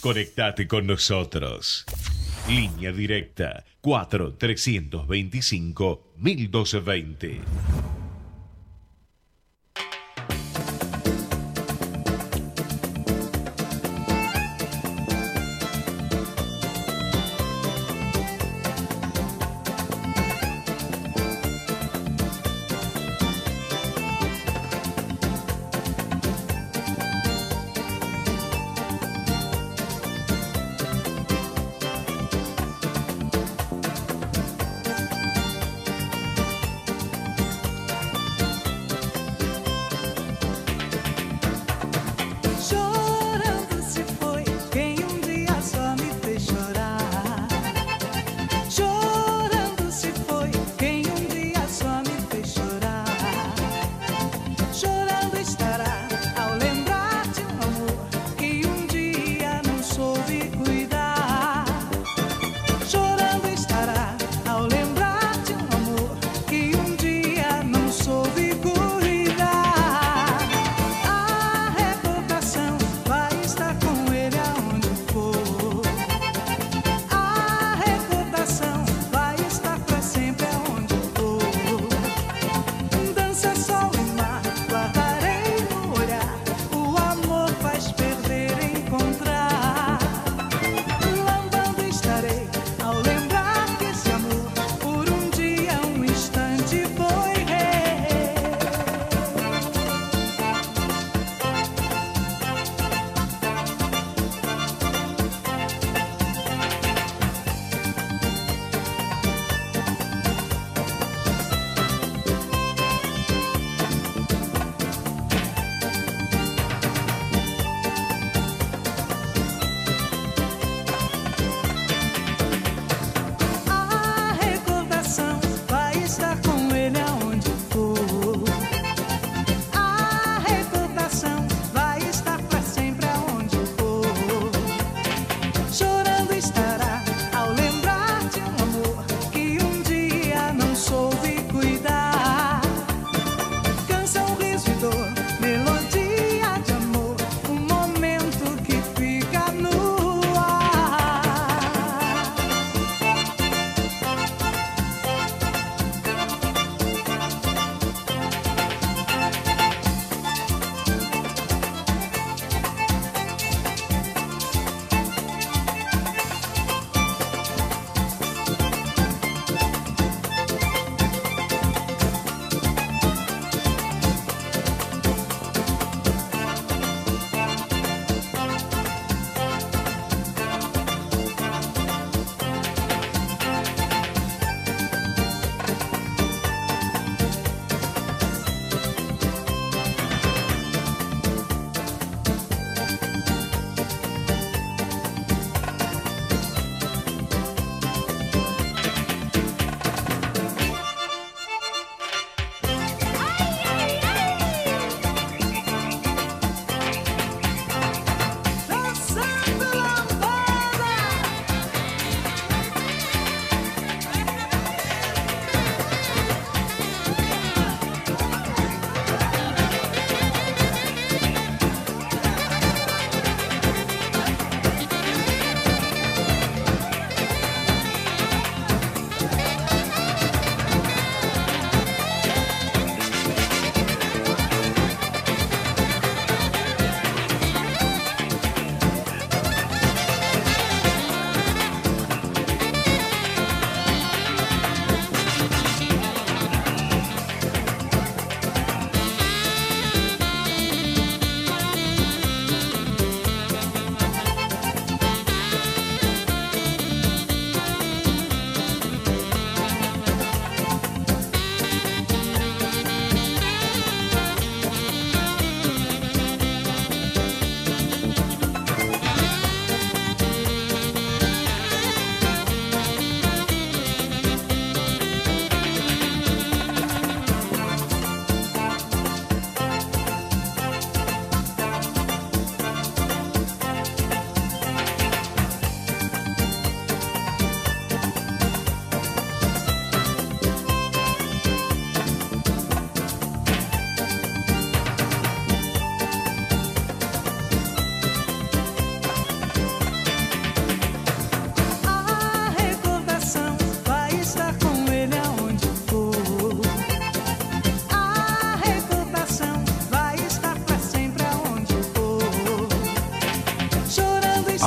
Conectate con nosotros. Línea directa 4 325 1220.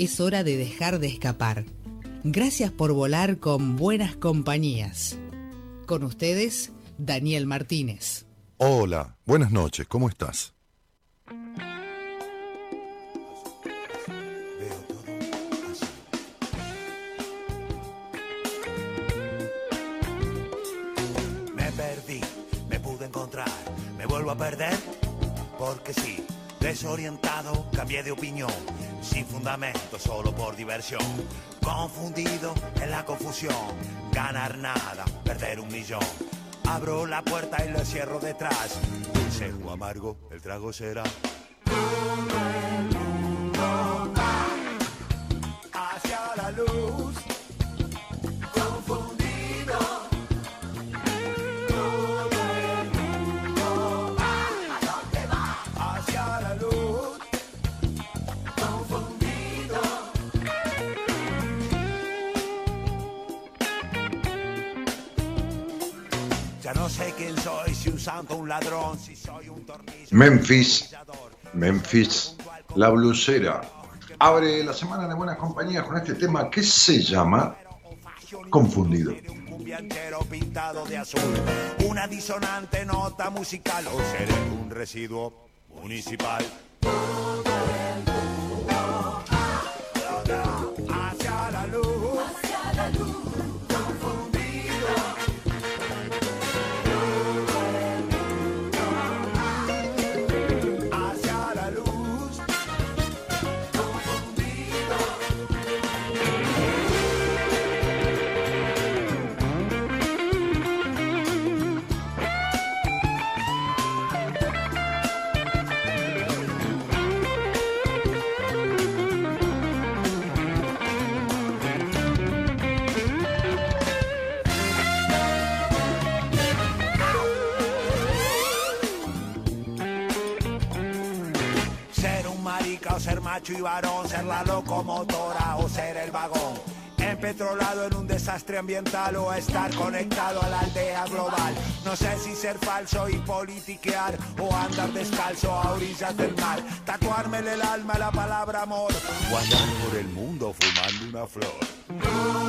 Es hora de dejar de escapar. Gracias por volar con buenas compañías. Con ustedes, Daniel Martínez. Hola, buenas noches, ¿cómo estás? vuelvo a perder? Porque sí, desorientado, cambié de opinión, sin fundamento, solo por diversión. Confundido en la confusión, ganar nada, perder un millón. Abro la puerta y lo cierro detrás. Dulce o amargo, el trago será. Santo un ladrón, si soy un Memphis, Memphis, la blusera. Abre la semana de buenas compañías con este tema que se llama Confundido. pintado de azul, una disonante nota musical o seré un residuo municipal. Macho y varón, ser la locomotora o ser el vagón. Empetrolado en un desastre ambiental o estar conectado a la aldea global. No sé si ser falso y politiquear o andar descalzo a orillas del mar. Tatuármele el alma la palabra amor o andar por el mundo fumando una flor.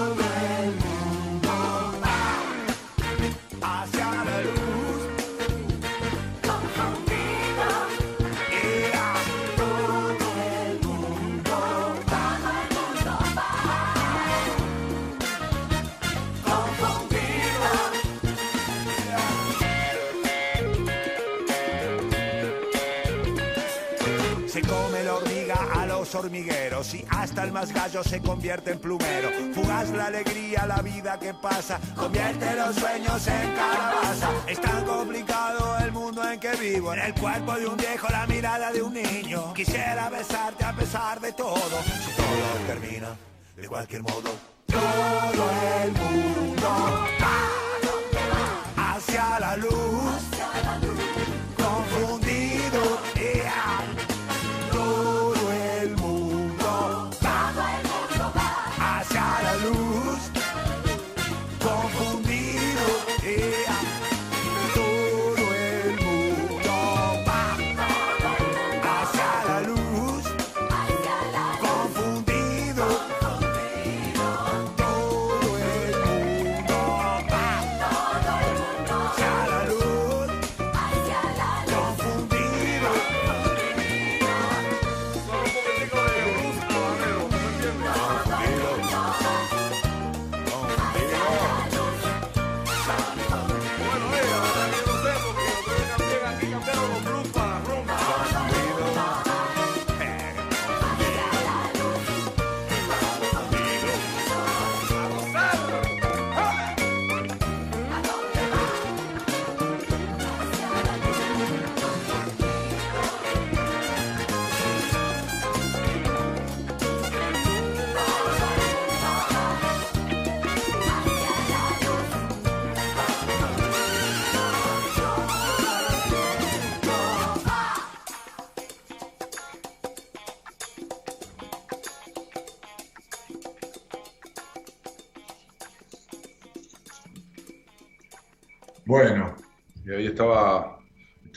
Hormigueros y hasta el más gallo se convierte en plumero. Fugaz la alegría, la vida que pasa, convierte los sueños en calabaza. Es tan complicado el mundo en que vivo, en el cuerpo de un viejo, la mirada de un niño. Quisiera besarte a pesar de todo, si todo termina de cualquier modo. Todo el mundo va hacia la luz,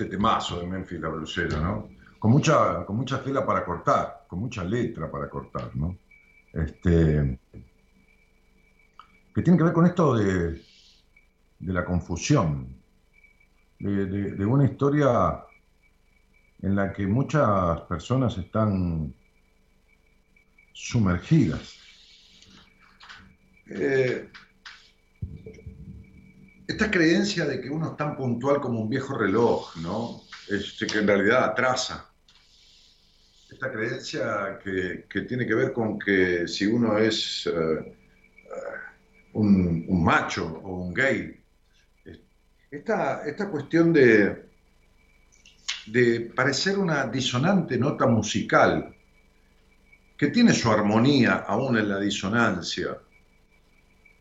este temazo de Memphis la Blusera, ¿no? Con mucha, con mucha tela para cortar, con mucha letra para cortar, ¿no? Este, que tiene que ver con esto de, de la confusión, de, de, una historia en la que muchas personas están sumergidas. Eh, esta creencia de que uno es tan puntual como un viejo reloj, ¿no? Este, que en realidad atrasa. Esta creencia que, tiene que ver con que si uno es eh, un, macho o un gay, esta, esta cuestión de, de parecer una disonante nota musical, que tiene su armonía aún en la disonancia,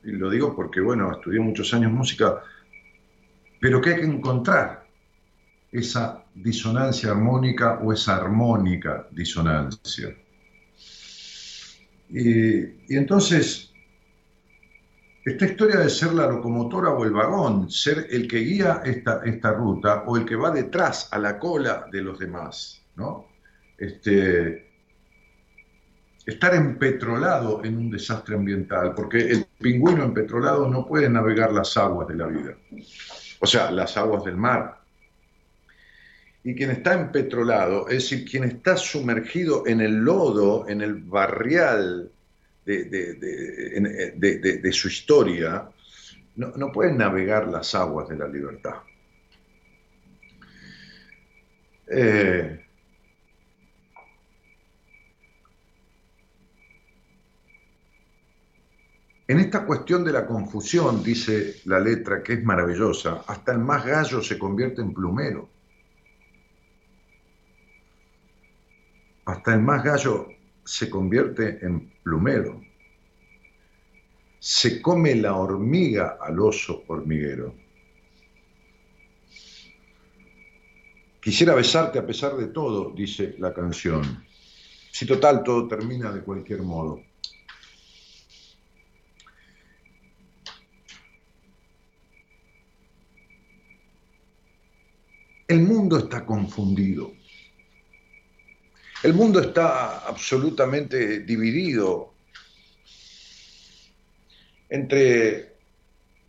y lo digo porque, bueno, estudié muchos años música, pero que hay que encontrar esa disonancia armónica o esa armónica disonancia. Y, entonces, esta historia de ser la locomotora o el vagón, ser el que guía esta, esta ruta o el que va detrás a la cola de los demás, ¿no? Este, estar empetrolado en un desastre ambiental, porque el pingüino empetrolado no puede navegar las aguas de la vida, o sea, las aguas del mar. Y quien está empetrolado, es decir, quien está sumergido en el lodo, en el barrial de, su historia, no, no puede navegar las aguas de la libertad. Eh, En esta cuestión de la confusión, dice la letra, que es maravillosa, hasta el más gallo se convierte en plumero. Hasta el más gallo se convierte en plumero. Se come la hormiga al oso hormiguero. Quisiera besarte a pesar de todo, dice la canción. Si total todo termina de cualquier modo. El mundo está confundido. El mundo está absolutamente dividido entre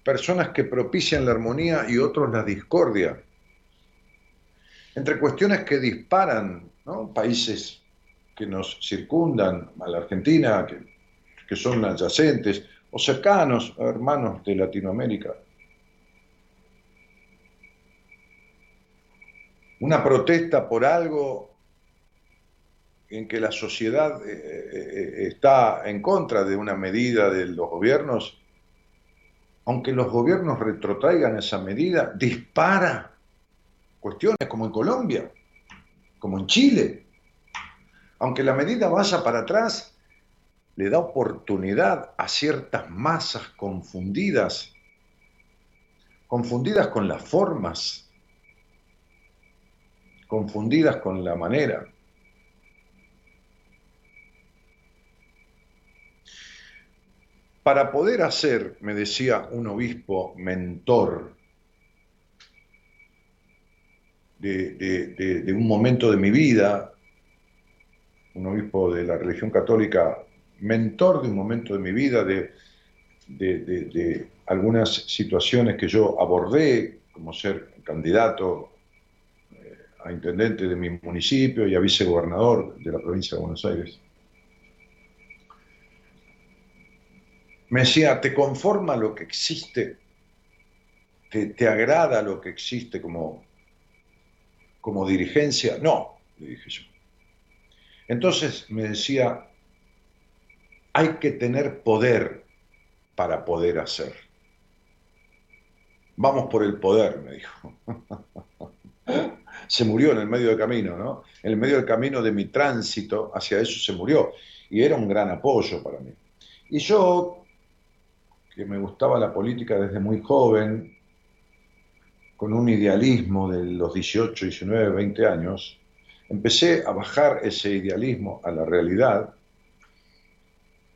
personas que propician la armonía y otros la discordia, entre cuestiones que disparan países que nos circundan, a la Argentina, que, que son adyacentes o cercanos, hermanos de Latinoamérica. Una protesta por algo en que la sociedad eh, eh, eh, está en contra de una medida de los gobiernos, aunque los gobiernos retrotraigan esa medida, dispara cuestiones como en Colombia, como en Chile. Aunque la medida vaya para atrás, le da oportunidad a ciertas masas confundidas, confundidas con las formas, confundidas con la manera. Para poder hacer, me decía un obispo mentor de, un momento de mi vida, un obispo de la religión católica, mentor de un momento de mi vida, de, de, algunas situaciones que yo abordé, como ser candidato a intendente de mi municipio y a vicegobernador de la provincia de Buenos Aires. Me decía, ¿te conforma lo que existe? ¿Te, agrada lo que existe como, como dirigencia? No, le dije yo. Entonces me decía, hay que tener poder para poder hacer. Vamos por el poder, me dijo. se murió en el medio del camino, ¿no? En el medio del camino de mi tránsito hacia eso se murió. Y era un gran apoyo para mí. Y yo, que me gustaba la política desde muy joven, con un idealismo de los 18, 19, 20 años, empecé a bajar ese idealismo a la realidad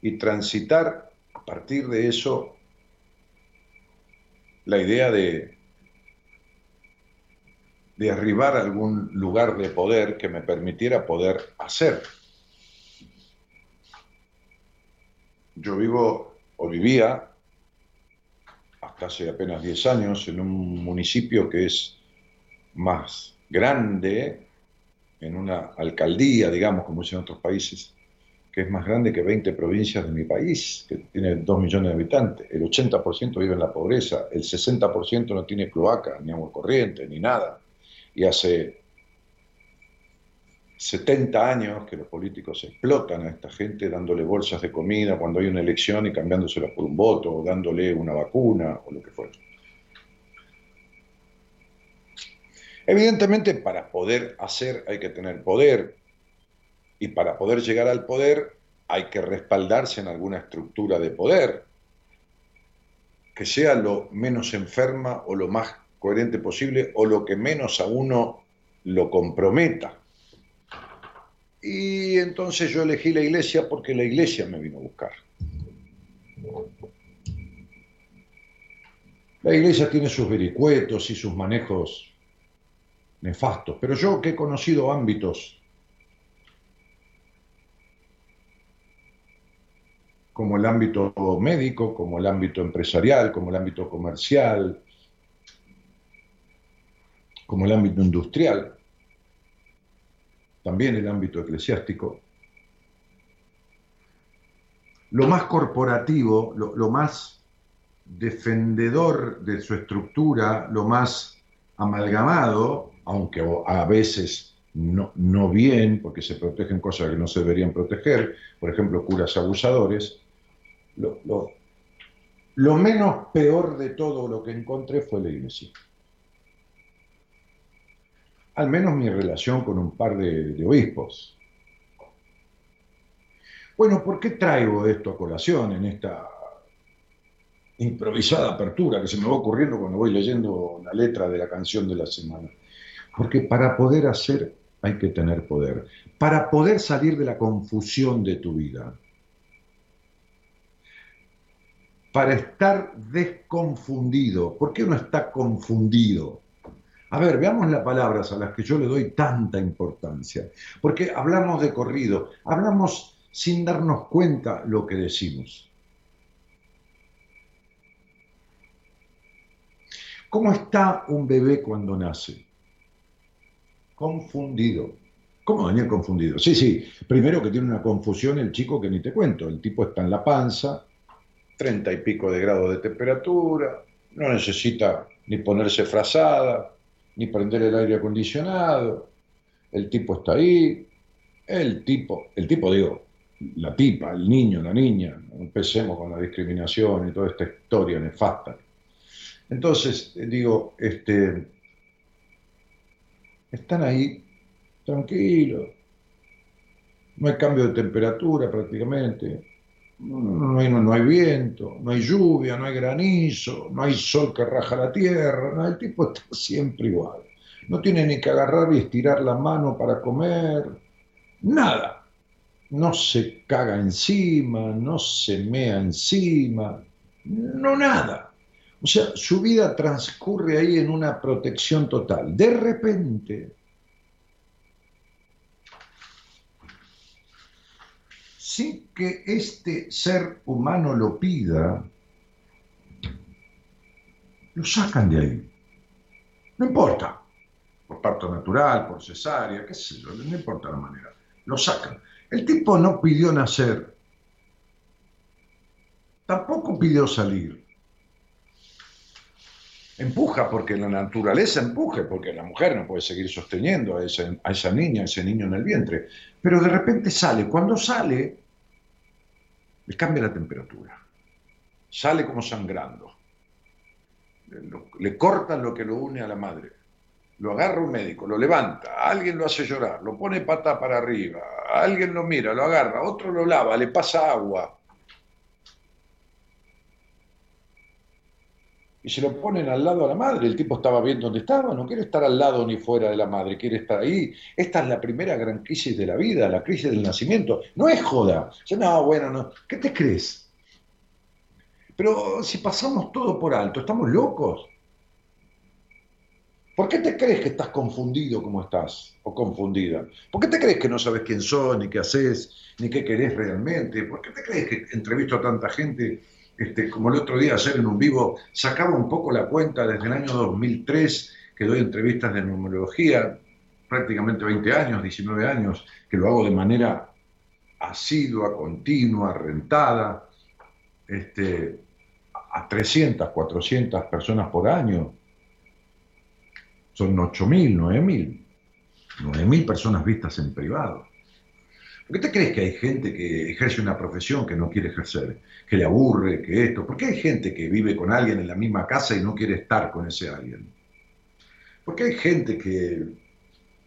y transitar a partir de eso la idea de de arribar a algún lugar de poder que me permitiera poder hacer. Yo vivo o vivía hasta hace apenas 10 años en un municipio que es más grande, en una alcaldía, digamos, como dicen en otros países, que es más grande que 20 provincias de mi país, que tiene 2 millones de habitantes. El 80% vive en la pobreza, el 60% no tiene cloaca, ni agua corriente, ni nada. Y hace 70 años que los políticos explotan a esta gente dándole bolsas de comida cuando hay una elección y cambiándoselas por un voto, o dándole una vacuna, o lo que fuera. Evidentemente, para poder hacer hay que tener poder, y para poder llegar al poder hay que respaldarse en alguna estructura de poder, que sea lo menos enferma o lo más coherente posible, o lo que menos a uno lo comprometa. Y entonces yo elegí la iglesia porque la iglesia me vino a buscar. La iglesia tiene sus vericuetos y sus manejos nefastos, pero yo que he conocido ámbitos como el ámbito médico, como el ámbito empresarial, como el ámbito comercial, como el ámbito industrial, también el ámbito eclesiástico, lo más corporativo, lo, más defendedor de su estructura, lo más amalgamado, aunque a veces no, bien, porque se protegen cosas que no se deberían proteger, por ejemplo, curas abusadores, lo menos peor de todo lo que encontré fue la iglesia al menos mi relación con un par de, obispos. Bueno, ¿por qué traigo esto a colación en esta improvisada apertura que se me va ocurriendo cuando voy leyendo la letra de la canción de la semana? Porque para poder hacer hay que tener poder. Para poder salir de la confusión de tu vida. Para estar desconfundido. ¿Por qué uno está confundido? A ver, veamos las palabras a las que yo le doy tanta importancia, porque hablamos de corrido, hablamos sin darnos cuenta lo que decimos. ¿Cómo está un bebé cuando nace? Confundido. ¿Cómo Daniel confundido? Sí, sí. Primero que tiene una confusión el chico que ni te cuento. El tipo está en la panza, treinta y pico de grados de temperatura, no necesita ni ponerse frazada, ni prender el aire acondicionado, el tipo está ahí, el tipo, el tipo digo, la tipa, el niño, la niña, empecemos con la discriminación y toda esta historia nefasta. Entonces, digo, este, están ahí tranquilos, no hay cambio de temperatura prácticamente, no hay, no, hay, viento, no hay lluvia, no hay granizo, no hay sol que raja la tierra, el tipo está siempre igual. No tiene ni que agarrar y estirar la mano para comer, nada. No se caga encima, no se mea encima, no nada. O sea, su vida transcurre ahí en una protección total. De repente, sin que este ser humano lo pida, lo sacan de ahí. No importa, por parto natural, por cesárea, qué sé yo, no importa la manera. Lo sacan. El tipo no pidió nacer, tampoco pidió salir. Empuja porque la naturaleza empuje, porque la mujer no puede seguir sosteniendo a esa, a esa niña, a ese niño en el vientre. Pero de repente sale. Cuando sale, le cambia la temperatura, sale como sangrando, le cortan lo que lo une a la madre, lo agarra un médico, lo levanta, alguien lo hace llorar, lo pone pata para arriba, alguien lo mira, lo agarra, otro lo lava, le pasa agua, y se lo ponen al lado a la madre. El tipo estaba viendo dónde estaba, no quiere estar al lado ni fuera de la madre, quiere estar ahí. Esta es la primera gran crisis de la vida, la crisis del nacimiento. No es joda. No, bueno, no. ¿Qué te crees? Pero si pasamos todo por alto, ¿estamos locos? ¿Por qué te crees que estás confundido como estás o confundida? ¿Por qué te crees que no sabes quién sos, ni qué haces, ni qué querés realmente? ¿Por qué te crees que entrevisto a tanta gente, este, como el otro día ayer en un vivo, sacaba un poco la cuenta desde el año 2003 que doy entrevistas de numerología, prácticamente 20 años, 19 años, que lo hago de manera asidua, continua, rentada, este, a 300, 400 personas por año son 8.000, 9.000. 9.000 personas vistas en privado. ¿Por qué te crees que hay gente que ejerce una profesión que no quiere ejercer? Que le aburre, que esto. ¿Por qué hay gente que vive con alguien en la misma casa y no quiere estar con ese alguien? ¿Por qué hay gente que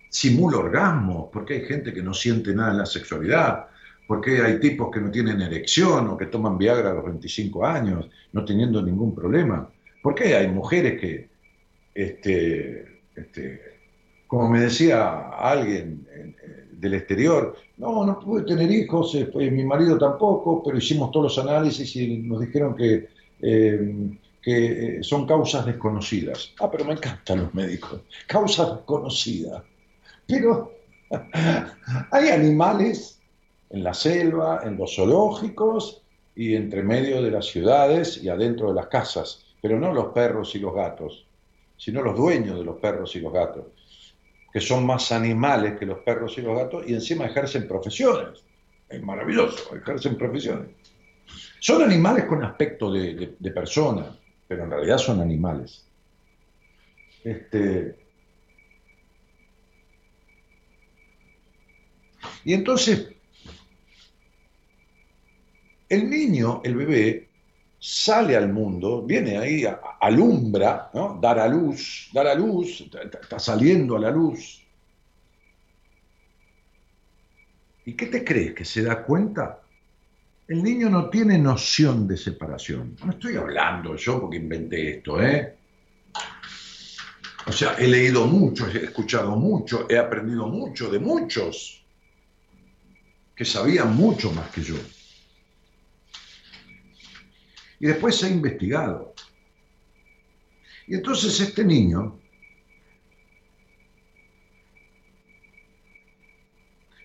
simula orgasmos? ¿Por qué hay gente que no siente nada en la sexualidad? ¿Por qué hay tipos que no tienen erección o que toman Viagra a los 25 años no teniendo ningún problema? ¿Por qué hay mujeres que este, este, como me decía alguien del exterior, no, no pude tener hijos, pues, mi marido tampoco, pero hicimos todos los análisis y nos dijeron que, eh, que eh, son causas desconocidas. Ah, pero me encantan los médicos, causas desconocidas. Pero hay animales en la selva, en los zoológicos y entre medio de las ciudades y adentro de las casas, pero no los perros y los gatos sino los dueños de los perros y los gatos, que son más animales que los perros y los gatos y encima ejercen profesiones. Es maravilloso, ejercen profesiones. Son animales con aspecto de, de, persona, pero en realidad son animales. Este, y entonces, el niño, el bebé, sale al mundo, viene ahí, alumbra, ¿no? dar a luz, dar a luz, está saliendo a la luz. ¿Y qué te crees? ¿Que se da cuenta? El niño no tiene noción de separación. No estoy hablando yo porque inventé esto, ¿eh? O sea, he leído mucho, he escuchado mucho, he aprendido mucho de muchos que sabían mucho más que yo y después se ha investigado. Y entonces este niño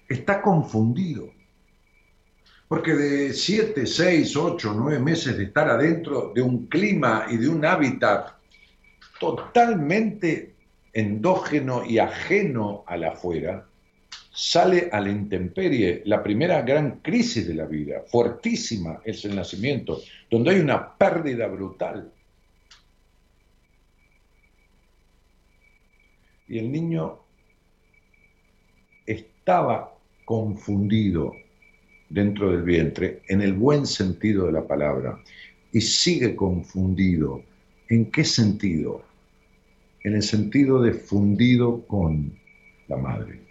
está confundido. Porque de 7, 6, 8, 9 meses de estar adentro de un clima y de un hábitat totalmente endógeno y ajeno a la afuera, sale a la intemperie. La primera gran crisis de la vida, fuertísima, es el nacimiento, donde hay una pérdida brutal. Y el niño estaba confundido dentro del vientre, en el buen sentido de la palabra, y sigue confundido. ¿En qué sentido? En el sentido de fundido con la madre.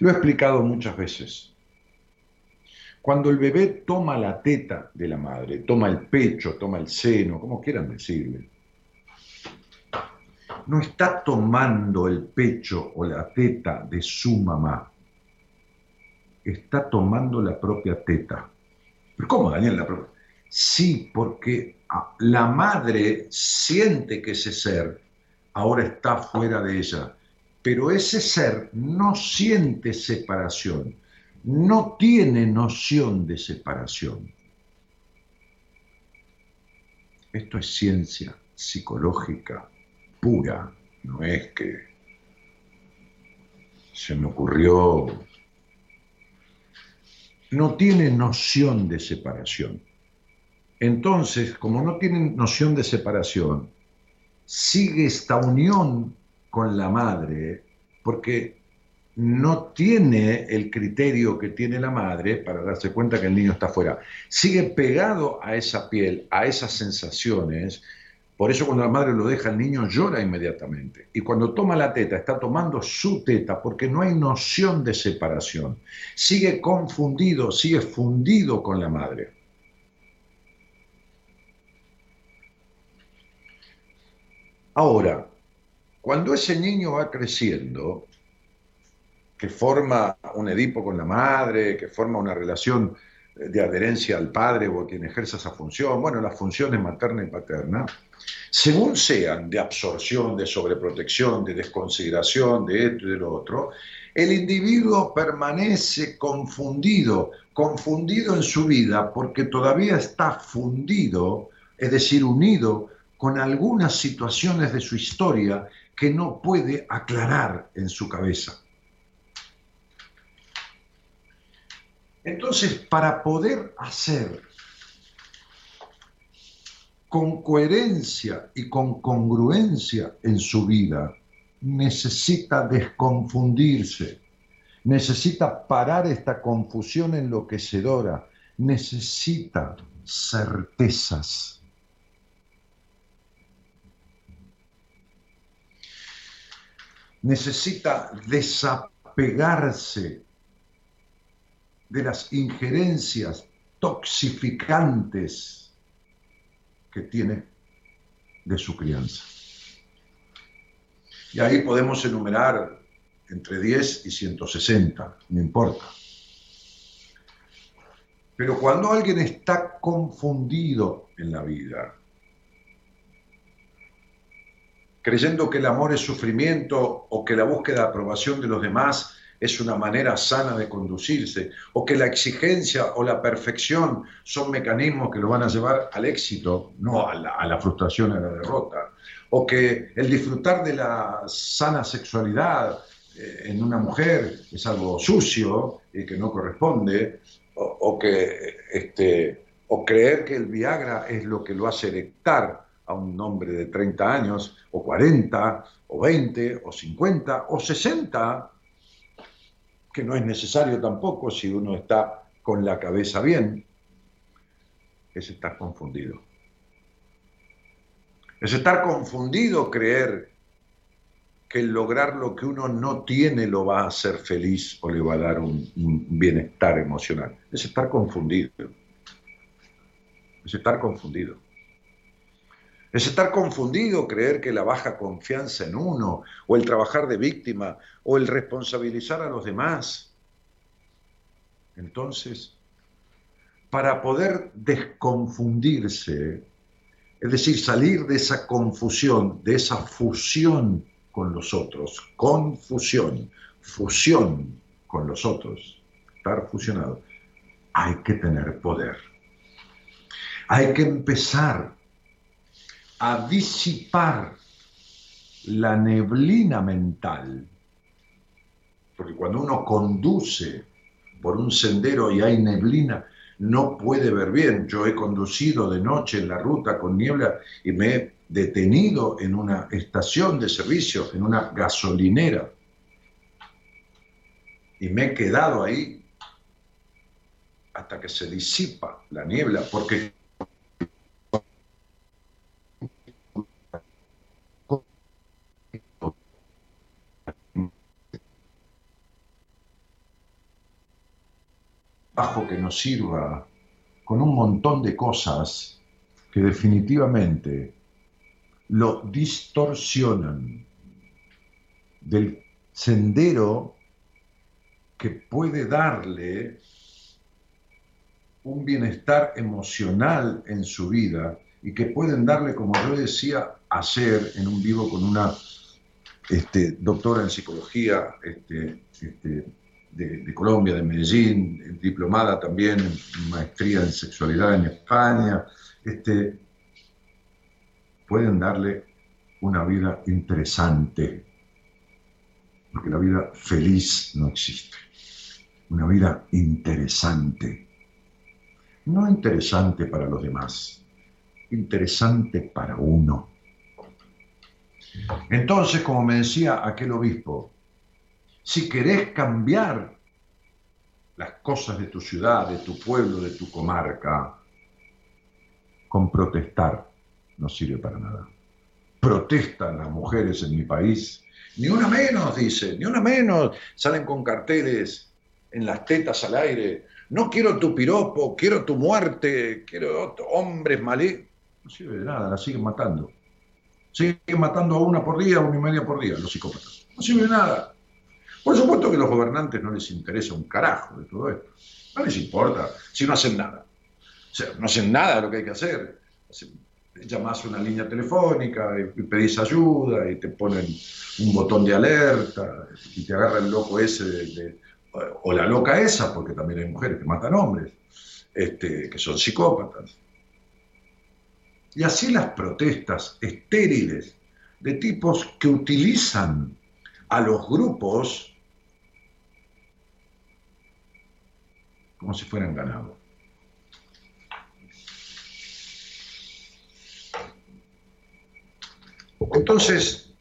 Lo he explicado muchas veces. Cuando el bebé toma la teta de la madre, toma el pecho, toma el seno, como quieran decirle, no está tomando el pecho o la teta de su mamá, está tomando la propia teta. ¿Pero cómo, Daniel? Sí, porque la madre siente que ese ser ahora está fuera de ella pero ese ser no siente separación, no tiene noción de separación. Esto es ciencia psicológica pura, no es que se me ocurrió, no tiene noción de separación. Entonces, como no tienen noción de separación, sigue esta unión con la madre porque no tiene el criterio que tiene la madre para darse cuenta que el niño está afuera. Sigue pegado a esa piel, a esas sensaciones. Por eso cuando la madre lo deja, el niño llora inmediatamente. Y cuando toma la teta, está tomando su teta porque no hay noción de separación. Sigue confundido, sigue fundido con la madre. Ahora, cuando ese niño va creciendo, que forma un Edipo con la madre, que forma una relación de adherencia al padre o a quien ejerza esa función, bueno, las funciones materna y paterna, según sean de absorción, de sobreprotección, de desconsideración, de esto y de lo otro, el individuo permanece confundido, confundido en su vida porque todavía está fundido, es decir, unido con algunas situaciones de su historia que no puede aclarar en su cabeza. Entonces, para poder hacer con coherencia y con congruencia en su vida, necesita desconfundirse, necesita parar esta confusión enloquecedora, necesita certezas. Necesita desapegarse de las injerencias toxificantes que tiene de su crianza. Y ahí podemos enumerar entre 10 y 160, no importa. Pero cuando alguien está confundido en la vida, creyendo que el amor es sufrimiento o que la búsqueda de aprobación de los demás es una manera sana de conducirse, o que la exigencia o la perfección son mecanismos que lo van a llevar al éxito, no a la, frustración a la derrota, o que el disfrutar de la sana sexualidad eh, en una mujer es algo sucio y que no corresponde, o, que este, o creer que el Viagra es lo que lo hace erectar a un hombre de 30 años, o 40, o 20, o 50, o 60, que no es necesario tampoco si uno está con la cabeza bien, es estar confundido. Es estar confundido creer que el lograr lo que uno no tiene lo va a hacer feliz o le va a dar un, un bienestar emocional. Es estar confundido. Es estar confundido. Es estar confundido, creer que la baja confianza en uno, o el trabajar de víctima, o el responsabilizar a los demás. Entonces, para poder desconfundirse, es decir, salir de esa confusión, de esa fusión con los otros, confusión, fusión con los otros, estar fusionado, hay que tener poder. Hay que empezar a disipar la neblina mental. Porque cuando uno conduce por un sendero y hay neblina, no puede ver bien. Yo he conducido de noche en la ruta con niebla y me he detenido en una estación de servicio, en una gasolinera. Y me he quedado ahí hasta que se disipa la niebla, porque bajo que nos sirva con un montón de cosas que definitivamente lo distorsionan del sendero que puede darle un bienestar emocional en su vida y que pueden darle, como yo decía ayer en un vivo con una este, doctora en psicología, este, este, de, Colombia, de Medellín, diplomada también en maestría en sexualidad en España, este, pueden darle una vida interesante, porque la vida feliz no existe, una vida interesante, no interesante para los demás, interesante para uno. Entonces, como me decía aquel obispo, si querés cambiar las cosas de tu ciudad, de tu pueblo, de tu comarca, con protestar no sirve para nada. Protestan las mujeres en mi país, ni una menos, dice, ni una menos. Salen con carteles en las tetas al aire. No quiero tu piropo, quiero tu muerte, quiero hombres malé. No sirve de nada, la siguen matando. Siguen matando a una por día, a una y media por día, los psicópatas. No sirve de nada. Por supuesto que a los gobernantes no les interesa un carajo de todo esto. No les importa si no hacen nada. O sea, no hacen nada de lo que hay que hacer. Llamás a una línea telefónica y pedís ayuda y te ponen un botón de alerta y te agarra el loco ese o la loca esa, porque también hay mujeres que matan hombres, este, que son psicópatas. Y así las protestas estériles de tipos que utilizan a los grupos como si fueran ganado. Entonces,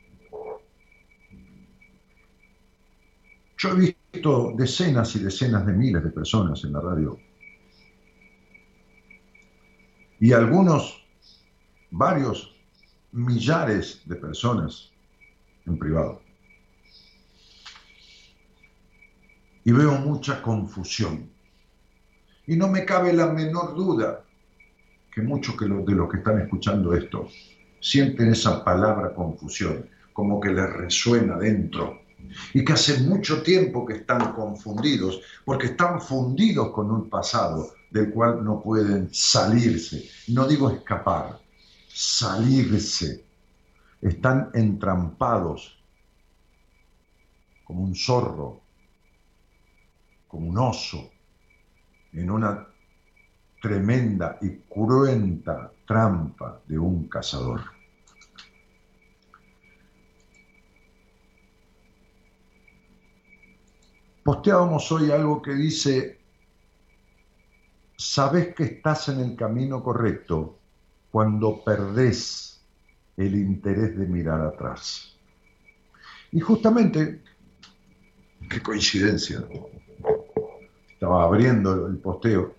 yo he visto decenas y decenas de miles de personas en la radio y algunos, varios millares de personas en privado. Y veo mucha confusión. Y no me cabe la menor duda que muchos de los que están escuchando esto sienten esa palabra confusión, como que les resuena dentro. Y que hace mucho tiempo que están confundidos, porque están fundidos con un pasado del cual no pueden salirse. No digo escapar, salirse. Están entrampados como un zorro, como un oso, en una tremenda y cruenta trampa de un cazador. Posteábamos hoy algo que dice, sabes que estás en el camino correcto cuando perdés el interés de mirar atrás. Y justamente, qué coincidencia, estaba abriendo el posteo,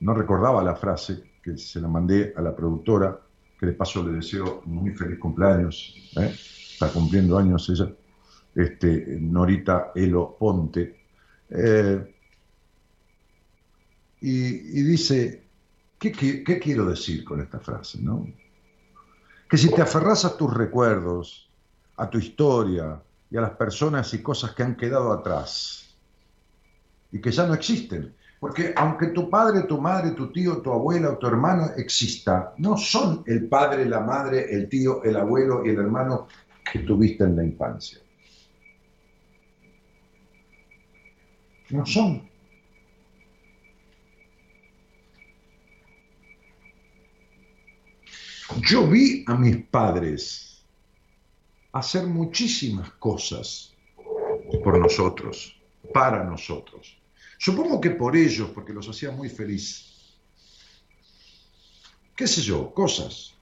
no recordaba la frase que se la mandé a la productora, que de paso le deseo muy feliz cumpleaños, ¿eh? está cumpliendo años ella, este, Norita Elo Ponte, eh, y, dice, ¿qué, quiero decir con esta frase? No? Que si te aferras a tus recuerdos, a tu historia y a las personas y cosas que han quedado atrás y que ya no existen, porque aunque tu padre, tu madre, tu tío, tu abuela o tu hermano exista, no son el padre, la madre, el tío, el abuelo y el hermano que tuviste en la infancia. No son. Yo vi a mis padres hacer muchísimas cosas por nosotros, para nosotros. Supongo que por ellos, porque los hacía muy feliz. ¿Qué sé yo? Cosas.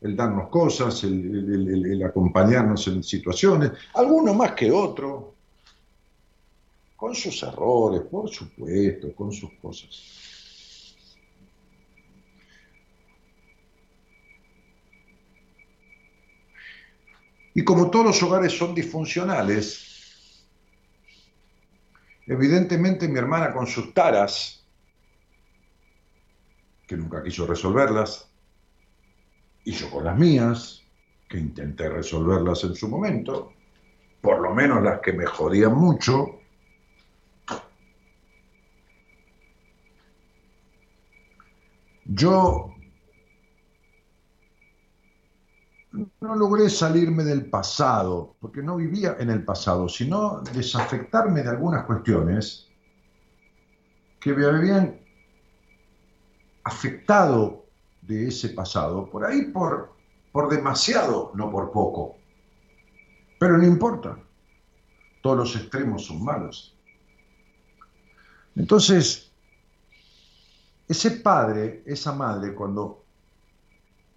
El darnos cosas, el, acompañarnos en situaciones, alguno más que otro, con sus errores, por supuesto, con sus cosas. Y como todos los hogares son disfuncionales, evidentemente mi hermana con sus taras, que nunca quiso resolverlas, y yo con las mías, que intenté resolverlas en su momento, por lo menos las que me jodían mucho, yo no logré salirme del pasado, porque no vivía en el pasado, sino desafectarme de algunas cuestiones que me habían afectado de ese pasado, por ahí por, por demasiado, no por poco. Pero no importa, todos los extremos son malos. Entonces, ese padre, esa madre, cuando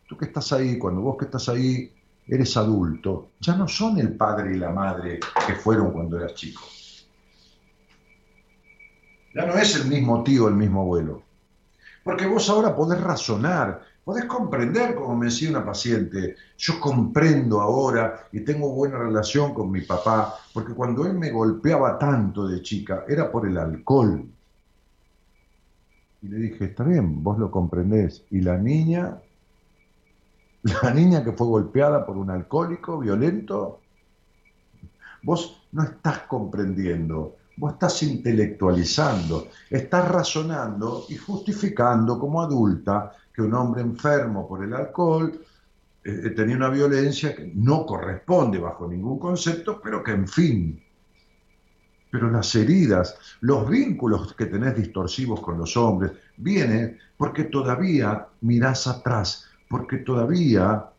tú que estás ahí, cuando vos que estás ahí eres adulto, ya no son el padre y la madre que fueron cuando eras chico. Ya no es el mismo tío, el mismo abuelo. Porque vos ahora podés razonar, podés comprender, como me decía una paciente, yo comprendo ahora y tengo buena relación con mi papá, porque cuando él me golpeaba tanto de chica era por el alcohol. Y le dije, está bien, vos lo comprendés. Y la niña la niña que fue golpeada por un alcohólico violento, vos no estás comprendiendo, Vos estás intelectualizando, estás razonando y justificando como adulta que un hombre enfermo por el alcohol eh, eh, tenía una violencia que no corresponde bajo ningún concepto, pero que en fin. Pero las heridas, los vínculos que tenés distorsivos con los hombres, vienen porque todavía mirás atrás, porque todavía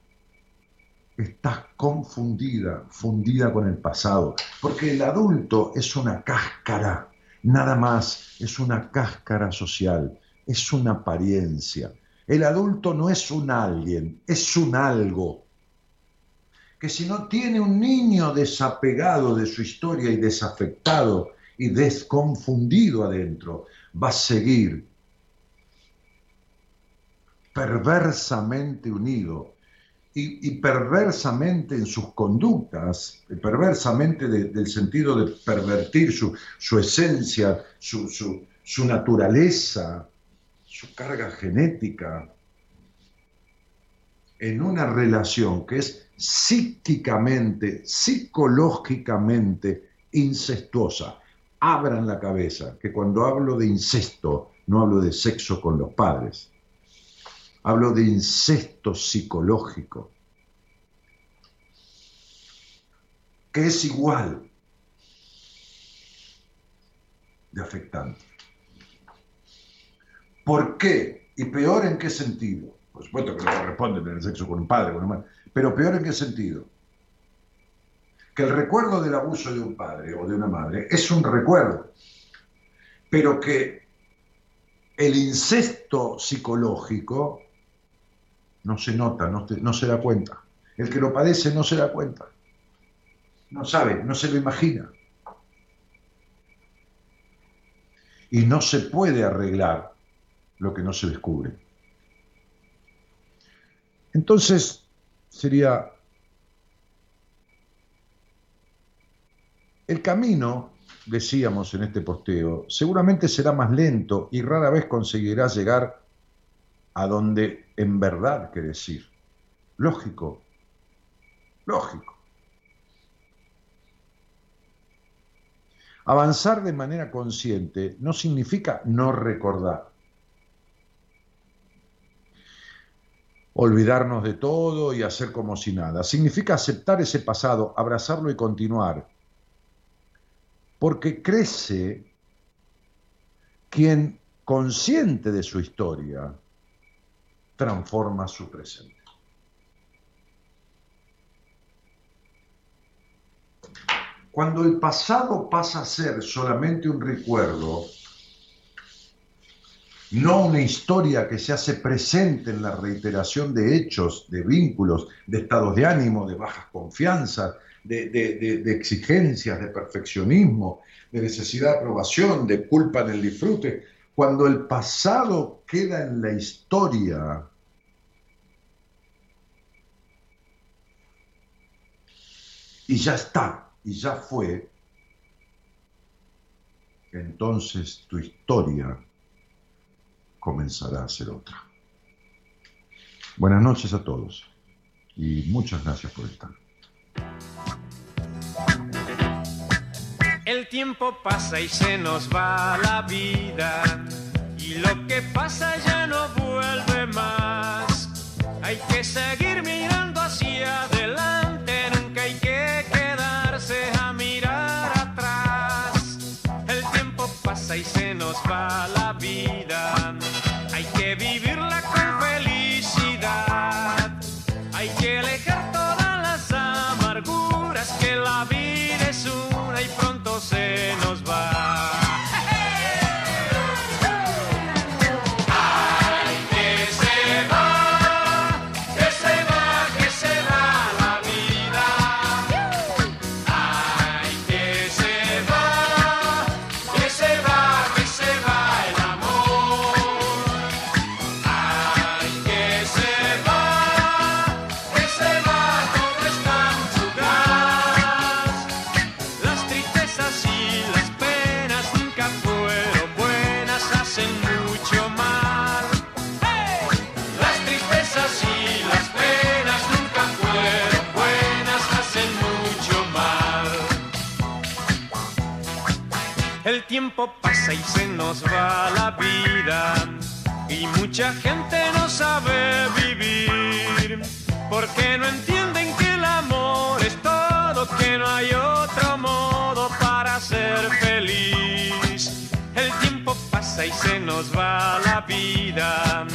estás confundida, fundida con el pasado, porque el adulto es una cáscara, nada más, es una cáscara social, es una apariencia. El adulto no es un alguien, es un algo. Que si no tiene un niño desapegado de su historia y desafectado y desconfundido adentro, va a seguir perversamente unido y, perversamente en sus conductas, perversamente del sentido de pervertir su, esencia, su, su naturaleza, su carga genética, en una relación que es psíquicamente, psicológicamente incestuosa. Abran la cabeza, que cuando hablo de incesto, no hablo de sexo con los padres Hablo de incesto psicológico, que es igual de afectante. ¿Por qué? ¿Y peor en qué sentido? Por supuesto que no corresponde tener sexo con un padre, con una madre, pero peor en qué sentido? Que el recuerdo del abuso de un padre o de una madre es un recuerdo, pero que el incesto psicológico no se nota, no, se da cuenta. El que lo padece no se da cuenta. No sabe, no se lo imagina. Y no se puede arreglar lo que no se descubre. Entonces sería el camino, decíamos en este posteo, seguramente será más lento y rara vez conseguirás llegar a donde en verdad querés ir. Lógico, lógico. Avanzar de manera consciente no significa no recordar. Olvidarnos de todo y hacer como si nada. Significa aceptar ese pasado, abrazarlo y continuar. Porque crece quien consciente de su historia transforma su presente. Cuando el pasado pasa a ser solamente un recuerdo, no una historia que se hace presente en la reiteración de hechos, de vínculos, de estados de ánimo, de bajas confianzas, de, exigencias, de perfeccionismo, de necesidad de aprobación, de culpa en el disfrute. Cuando el pasado queda en la historia, y ya está, y ya fue, entonces tu historia comenzará a ser otra. Buenas noches a todos y muchas gracias por estar. Tiempo pasa y se nos va la vida y lo que pasa ya no vuelve más. Hay que seguir mirando hacia adelante y se nos va la vida y mucha gente no sabe vivir porque no entienden que el amor es todo, que no hay otro modo para ser feliz. El tiempo pasa y se nos va la vida,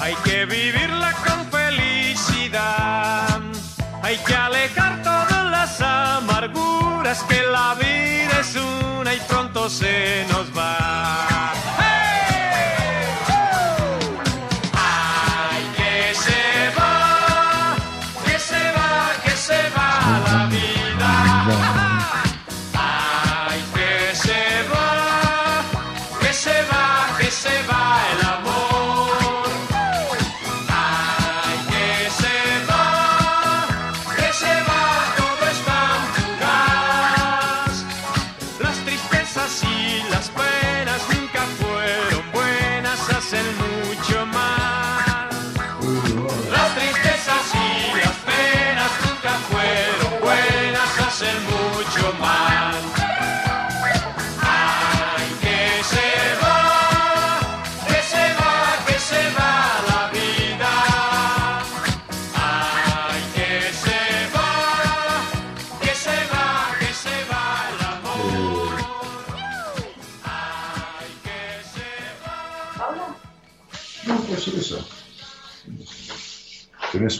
hay que vivirla con felicidad, hay que alejar todas las amarguras que la vida es una y pronto se nos va.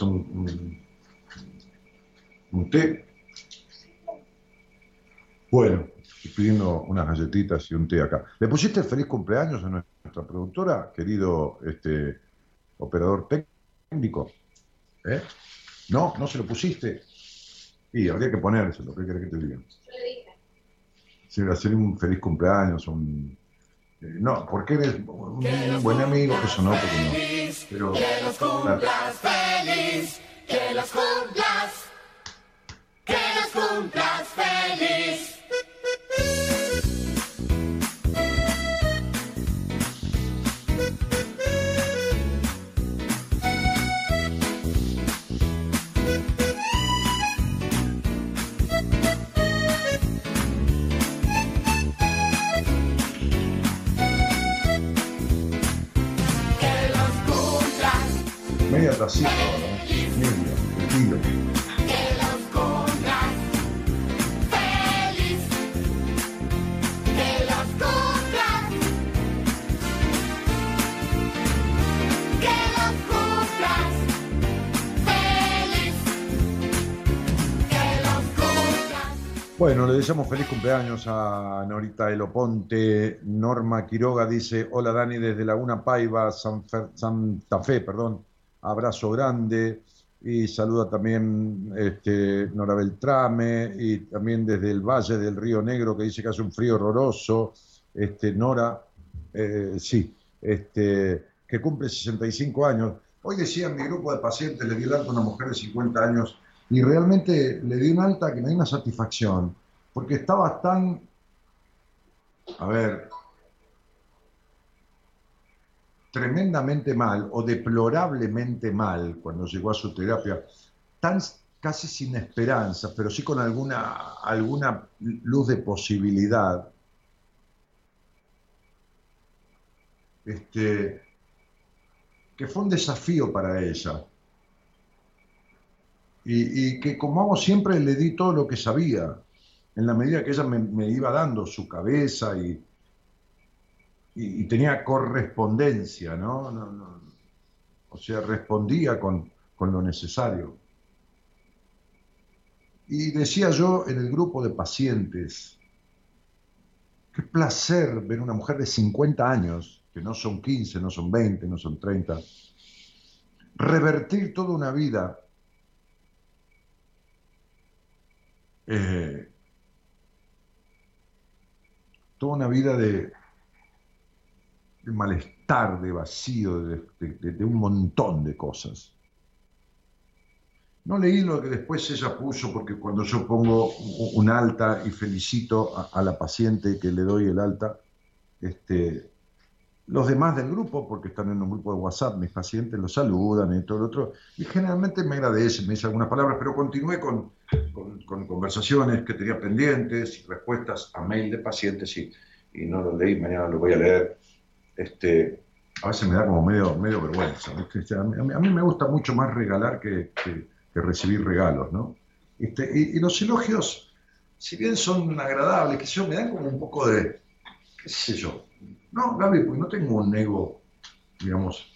¿Tenés un, un, un té? Bueno, estoy pidiendo unas galletitas y un té acá. ¿Le pusiste feliz cumpleaños a nuestra productora, querido este, operador técnico? ¿Eh? No, no se lo pusiste. Y habría que ponérselo, ¿qué querés que te diga? Sí, hacer un feliz cumpleaños, un... eh, no, porque eres un, un buen amigo, eso no, porque no. Pero. Que los cumplas, que los cumplas feliz. Que los cumplas. Bueno, le deseamos feliz cumpleaños a Norita Eloponte. Norma Quiroga dice, hola Dani desde Laguna Paiva, San Santa Fe, perdón. Abrazo grande. Y saluda también este, Nora Beltrame y también desde el Valle del Río Negro que dice que hace un frío horroroso. Este, Nora, eh, sí, este, que cumple 65 años. Hoy decía en mi grupo de pacientes, le di el alta a una mujer de 50 años y realmente le di un alta que me dio una satisfacción, porque estaba tan, a ver, tremendamente mal o deplorablemente mal cuando llegó a su terapia, tan casi sin esperanza, pero sí con alguna, alguna luz de posibilidad. Este, que fue un desafío para ella. Y, que como hago siempre le di todo lo que sabía, en la medida que ella me, me iba dando su cabeza y, y, tenía correspondencia, no, O sea, respondía con, con lo necesario. Y decía yo en el grupo de pacientes, qué placer ver una mujer de 50 años, que no son 15, no son 20, no son 30, revertir toda una vida eh, toda una vida de, de malestar, de vacío, de, un montón de cosas. No leí lo que después ella puso, porque cuando yo pongo un alta y felicito a, la paciente que le doy el alta, este, los demás del grupo, porque están en un grupo de WhatsApp, mis pacientes los saludan y todo lo otro, y generalmente me agradecen, me dicen algunas palabras, pero continué con, con- con conversaciones que tenía pendientes y respuestas a mail de pacientes y, y no lo leí, mañana lo voy a leer. Este, a veces me da como medio, medio vergüenza. ¿viste? A, mí, a mí me gusta mucho más regalar que, que- que recibir regalos, ¿no? Este, y, y los elogios, si bien son agradables, que yo, me dan como un poco de, qué sé yo. No, Gaby, porque no tengo un ego, digamos.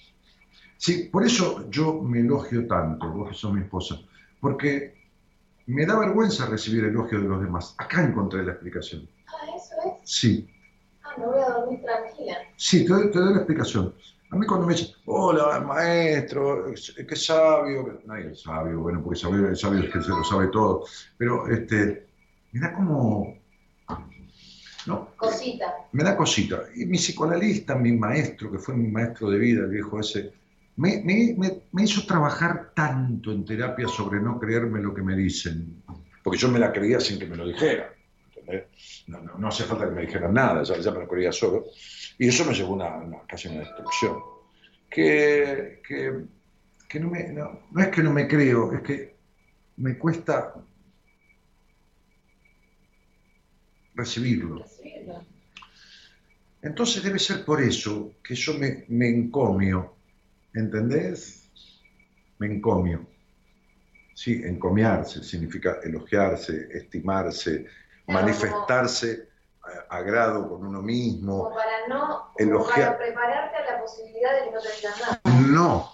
Sí, por eso yo me elogio tanto, vos que sos mi esposa, porque me da vergüenza recibir elogios de los demás. Acá encontré la explicación. Ah, eso es. Sí, me voy a dormir tranquila. Sí, te doy, te doy la explicación. A mí cuando me dicen, hola, maestro, qué sabio, nadie es sabio, bueno, porque sabio, el sabio es que se lo sabe todo, pero este, me da como, no, Cosita. me da cosita. Y mi psicoanalista, mi maestro, que fue mi maestro de vida, el viejo ese, me, me- me- me hizo trabajar tanto en terapia sobre no creerme lo que me dicen, porque yo me la creía sin que me lo dijeran. ¿Entendés? No, no, no hace falta que me dijeran nada, ya, ya me lo creía solo. Y eso me llevó a una, una- casi una destrucción. Que, que, que no, me, no, no es que no me creo, es que me cuesta recibirlo. Entonces debe ser por eso que yo me, me encomio, ¿entendés? Me encomio. Sí, encomiarse significa elogiarse, estimarse, manifestarse a- agrado con uno mismo. Como para no. Como para prepararte a la posibilidad de que no te nada. No,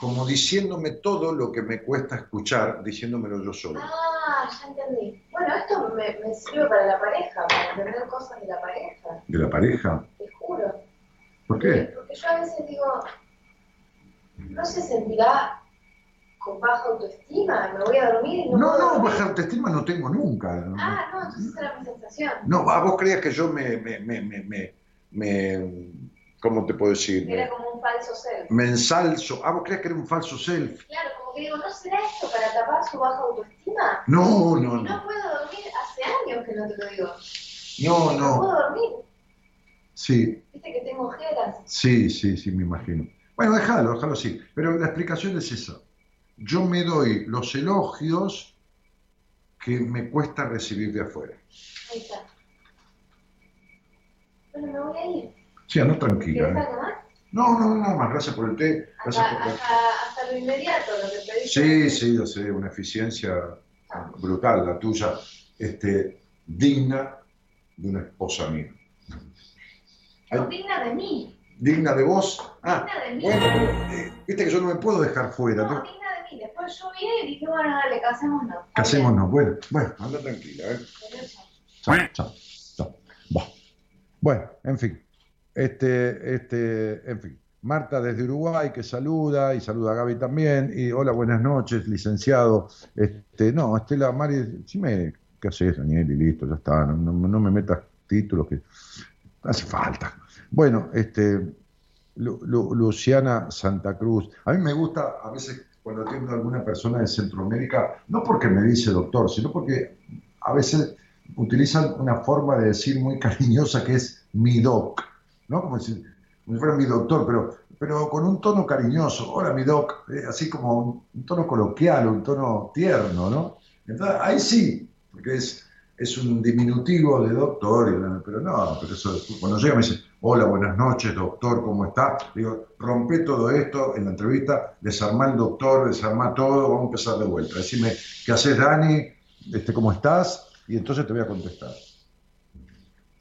como diciéndome todo lo que me cuesta escuchar, diciéndomelo yo solo. Ah, ya entendí. Bueno, esto me, me sirve para la pareja, para entender cosas de la pareja, ¿De la pareja? te juro. ¿Por qué? Porque yo a veces digo, ¿no se sentirá con baja autoestima? Me voy a dormir y no, No, puedo no, baja autoestima no tengo nunca. ¿no? Ah, no, entonces era mi sensación. No, vos creías que yo me, me, me, me, me, ¿cómo te puedo decir? Era como un falso self. me ensalzo. Ah, vos creías que era un falso self. Claro, como que digo, ¿no será esto para tapar su baja autoestima? No, no, no no. puedo dormir, hace años que no te lo digo. No, No no. puedo dormir, Sí, viste que tengo ojeras. sí, sí, sí, me imagino. Bueno, déjalo, déjalo así. Pero la explicación es esa. Yo me doy los elogios que me cuesta recibir de afuera. Ahí está. Bueno, me voy a ir. Sí, no tranquila. ¿Quieres ¿eh? algo más? No, no, nada más. Gracias por el té. Gracias Hasta, por... hasta, hasta lo inmediato, lo que pedí. Sí, sí, yo sé, una eficiencia brutal la tuya, este, digna de una esposa mía. No, digna de mí. digna de vos. Ah, Digna de mí. bueno, eh, viste que yo no me puedo dejar fuera. No, ¿no? digna de mí. Después yo vine y dije, bueno, dale, casémonos. Casémonos. Bueno, bueno, anda tranquila. ¿eh? Chao, chao, chao. Bueno, en fin. Este, este, en fin. Marta desde Uruguay que saluda y saluda a Gaby también. Y hola, buenas noches, licenciado. Este, no, Estela Mari, sí me, ¿qué haces, Daniel? Y listo, ya está. No, no- no me metas títulos que hace falta. Bueno, este, Lu- Lu- Luciana Santa Cruz. A mí me gusta a veces cuando atiendo a alguna persona de Centroamérica, no porque me dice doctor, sino porque a veces utilizan una forma de decir muy cariñosa que es mi doc, ¿no? Como si, fuera mi doctor, pero, pero con un tono cariñoso. Hola, mi doc, eh, así como un, un tono coloquial, un tono tierno, ¿no? Entonces, ahí sí, porque es, es un diminutivo de doctor, pero no, pero eso, cuando llega me dice, hola, buenas noches, doctor, ¿cómo está? Digo, rompe todo esto en la entrevista, desarmá el doctor, desarmá todo, vamos a empezar de vuelta. Decime, ¿qué haces, Dani? Este, ¿Cómo estás? Y entonces te voy a contestar.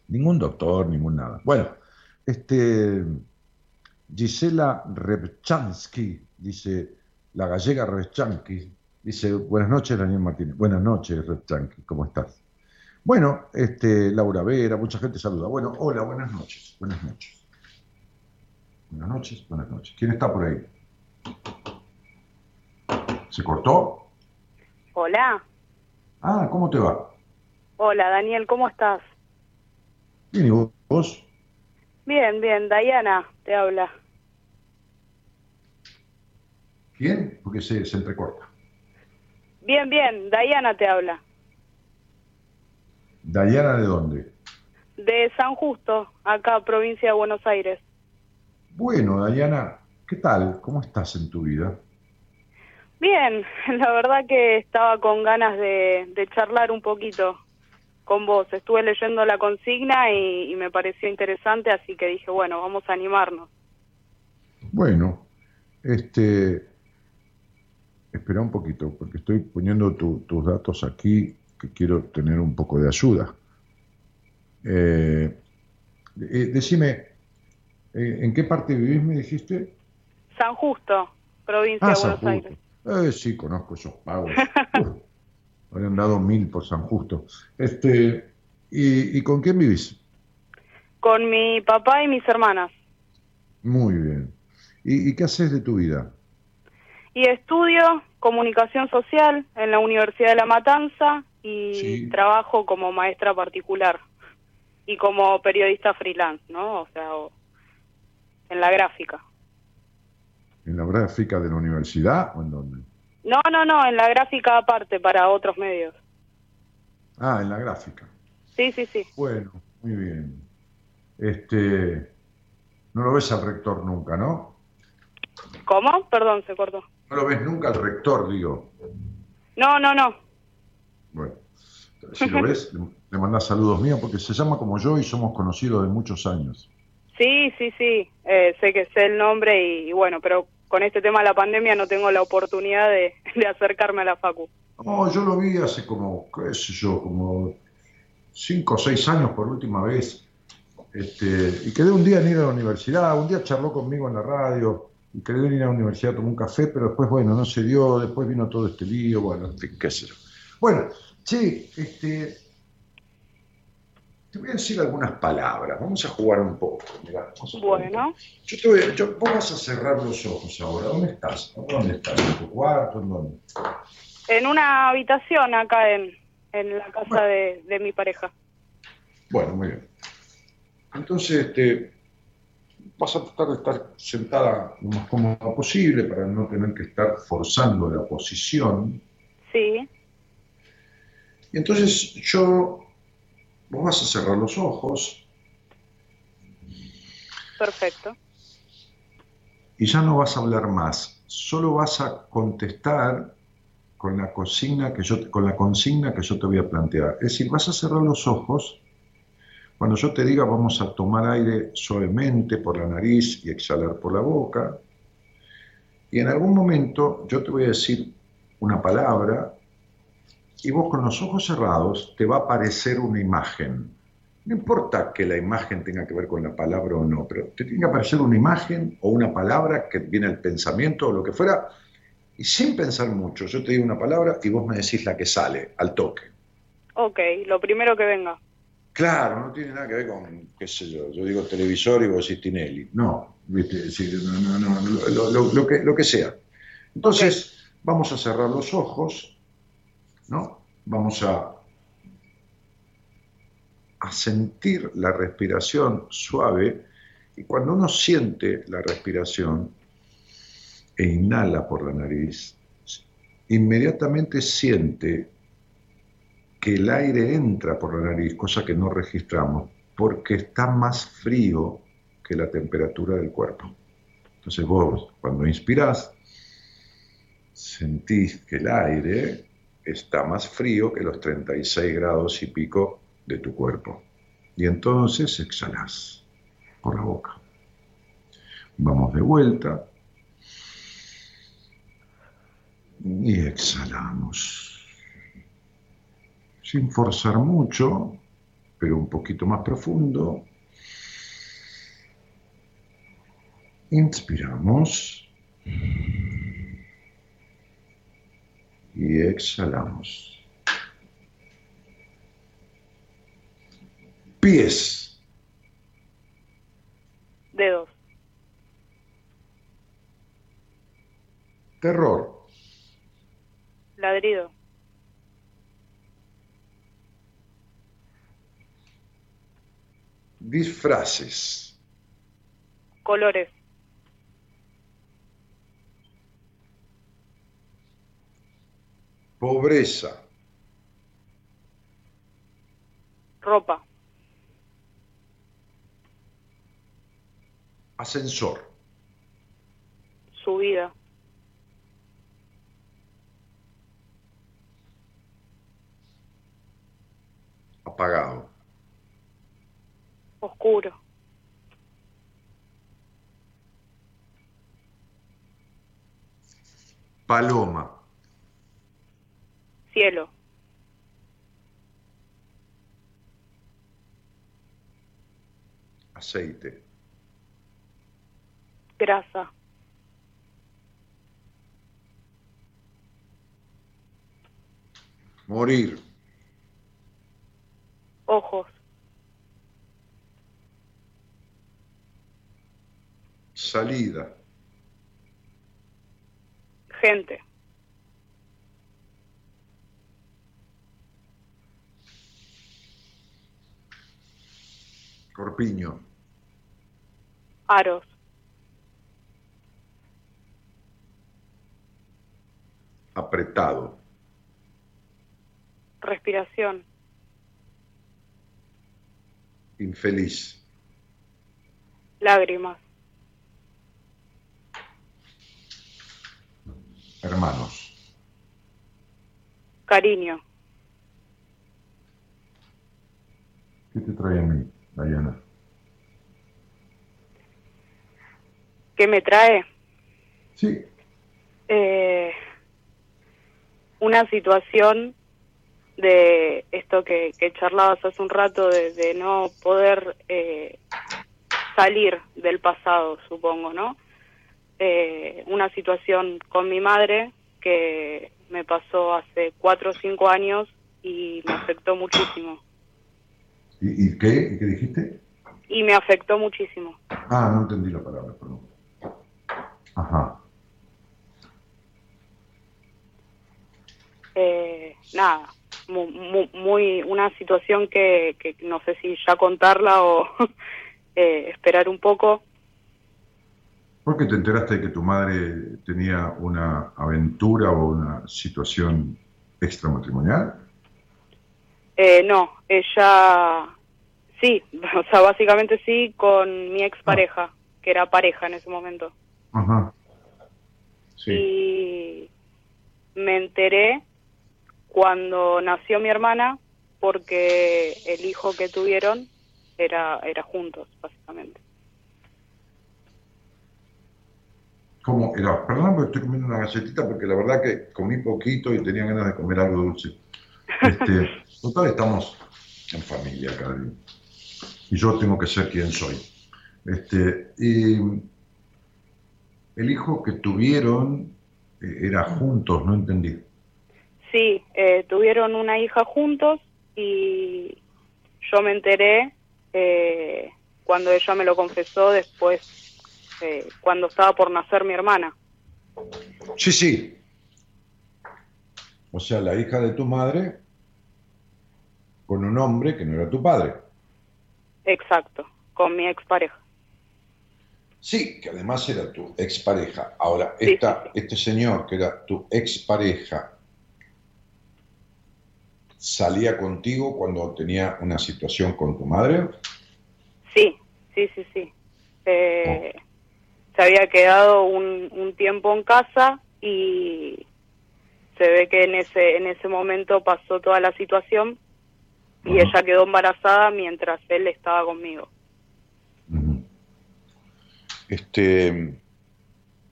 Ningún doctor, ningún nada. Bueno, este, Gisela Repchansky, dice, la gallega Repchansky, dice, buenas noches, Daniel Martínez. Buenas noches, Repchansky, ¿cómo estás? Bueno, este, Laura Vera, mucha gente saluda. Bueno, hola, buenas noches, buenas noches. Buenas noches, buenas noches. ¿Quién está por ahí? ¿Se cortó? Hola, Ah, ¿cómo te va? hola Daniel, ¿cómo estás? Bien, ¿y vos? Bien, bien, Diana te habla. ¿Quién? Porque se, se entrecorta. Bien, bien, Diana te habla. ¿Dayana de dónde? De San Justo, acá, provincia de Buenos Aires. Bueno, Dayana, ¿qué tal? ¿Cómo estás en tu vida? Bien, la verdad que estaba con ganas de, de charlar un poquito. con vos. Estuve leyendo la consigna y, y me pareció interesante, así que dije, bueno, vamos a animarnos. Bueno, este, espera un poquito, porque estoy poniendo tu- tus datos aquí, que quiero tener un poco de ayuda. Eh, eh, decime, eh, ¿en qué parte vivís, me dijiste? San Justo, provincia Ah, de San Buenos Justo. Aires. Eh, sí, conozco esos pagos. Uf, habrían dado mil por San Justo. Este, ¿y, y con quién vivís? Con mi papá y mis hermanas. Muy bien. ¿Y, y qué haces de tu vida? Y estudio comunicación social en la Universidad de La Matanza y Sí. trabajo como maestra particular y como periodista freelance, ¿no? O sea, o- en la gráfica. ¿En la gráfica de la universidad o en dónde? No, no, no, en la gráfica aparte para otros medios. Ah, en la gráfica. Sí, sí, sí. Bueno, muy bien. Este, no lo ves al rector nunca, ¿no? ¿Cómo? Perdón, se cortó. No lo ves nunca al rector, digo. No, no, no. Bueno, si lo ves, le, mandás saludos míos porque se llama como yo y somos conocidos de muchos años. Sí, sí, sí. Eh, sé que sé el nombre y, y bueno, pero con este tema de la pandemia no tengo la oportunidad de, de acercarme a la facu. No, yo lo vi hace como, qué sé yo, como cinco o seis años por última vez. Este, y quedé un día en ir a la universidad, un día charló conmigo en la radio, y quedé en ir a la universidad, tomé un café, pero después, bueno, no se dio, después vino todo este lío, bueno, en fin, qué sé yo. Bueno, sí, este, te voy a decir algunas palabras, vamos a jugar un poco. mirá, Bueno. Yo te voy a- yo- vos vas a cerrar los ojos ahora, ¿dónde estás? ¿Dónde estás? ¿En tu cuarto? ¿En dónde? en una habitación acá en, en la casa de, de mi pareja. Bueno, muy bien. Entonces, este, vas a tratar de estar sentada lo más cómoda posible para no tener que estar forzando la posición. Sí, entonces yo, vos vas a cerrar los ojos perfecto. y ya no vas a hablar más. Solo vas a contestar con la consigna que yo, con la consigna que yo te voy a plantear. Es decir, vas a cerrar los ojos cuando yo te diga vamos a tomar aire suavemente por la nariz y exhalar por la boca. Y en algún momento yo te voy a decir una palabra y vos con los ojos cerrados te va a aparecer una imagen. No importa que la imagen tenga que ver con la palabra o no, pero te tiene que aparecer una imagen o una palabra que viene al pensamiento o lo que fuera, y sin pensar mucho, yo te digo una palabra y vos me decís la que sale, al toque. Ok, lo primero que venga. Claro, no tiene nada que ver con, qué sé yo, yo digo televisor y vos decís Tinelli. No, ¿viste? No, no, no, lo, lo- lo que, lo que sea. Entonces, vamos a cerrar los ojos, ¿no? Vamos a, a sentir la respiración suave y cuando uno siente la respiración e inhala por la nariz, inmediatamente siente que el aire entra por la nariz, cosa que no registramos, porque está más frío que la temperatura del cuerpo. Entonces vos, cuando inspirás, sentís que el aire está más frío que los 36 grados y pico de tu cuerpo. Y entonces exhalás por la boca. Vamos de vuelta. Y exhalamos sin forzar mucho, pero un poquito más profundo. Inspiramos y exhalamos. Pies, Dedos, terror, ladrido, disfraces, colores, pobreza, ropa, ascensor, subida, Apagado. Oscuro. Paloma. Cielo. Aceite. Grasa. Morir. Ojos. Salida. Gente. Corpiño. Aros. Apretado. Respiración. Infeliz. Lágrimas. Hermanos. Cariño. ¿Qué te trae a mí, Diana? ¿Qué me trae? Sí. Eh, una situación de esto que, que charlabas hace un rato, de, de no poder eh, salir del pasado, supongo, ¿no? Eh, una situación con mi madre que me pasó hace cuatro o cinco años y me afectó muchísimo. ¿Y, y qué? ¿Y qué dijiste? Y me afectó muchísimo. Ah, no entendí la palabra, perdón. Ajá. Eh, nada, mu- mu- muy, una situación que, que no sé si ya contarla o eh, esperar un poco. ¿Por qué te enteraste de que tu madre tenía una aventura o una situación extramatrimonial? Eh, no, ella sí, o sea, básicamente sí, con mi expareja, que era pareja en ese momento. Ajá. Sí. Y me enteré cuando nació mi hermana porque el hijo que tuvieron era, era juntos, básicamente. ¿Cómo era? Perdón, porque estoy comiendo una galletita porque la verdad que comí poquito y tenía ganas de comer algo dulce. Este, total, estamos en familia, Cari. Y yo tengo que ser quien soy. Este, y el hijo que tuvieron eh, era juntos, no entendí. Sí, eh, tuvieron una hija juntos y yo me enteré eh, cuando ella me lo confesó después, eh, cuando estaba por nacer mi hermana. Sí, sí. O sea, la hija de tu madre con un hombre que no era tu padre. Exacto, con mi expareja. Sí, que además era tu expareja. Ahora, esta, sí, este señor que era tu expareja salía contigo cuando tenía una situación con tu madre. Sí, sí, sí, sí. Eh, Se había quedado un, un tiempo en casa y se ve que en ese, en ese momento pasó toda la situación y ella quedó embarazada mientras él estaba conmigo. Este,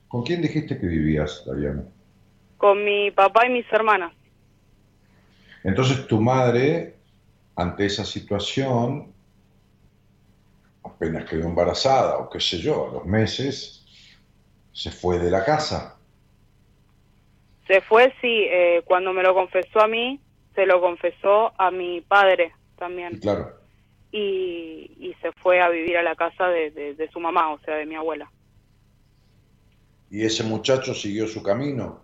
¿Con quién dijiste que vivías, Diana? Con mi papá y mis hermanas. Entonces tu madre, ante esa situación, apenas quedó embarazada, o qué sé yo, a los meses, se fue de la casa. Se fue, sí, eh, cuando me lo confesó a mí, se lo confesó a mi padre también. claro, Y, y se fue a vivir a la casa de, de- de su mamá, o sea, de mi abuela. y ese muchacho siguió su camino.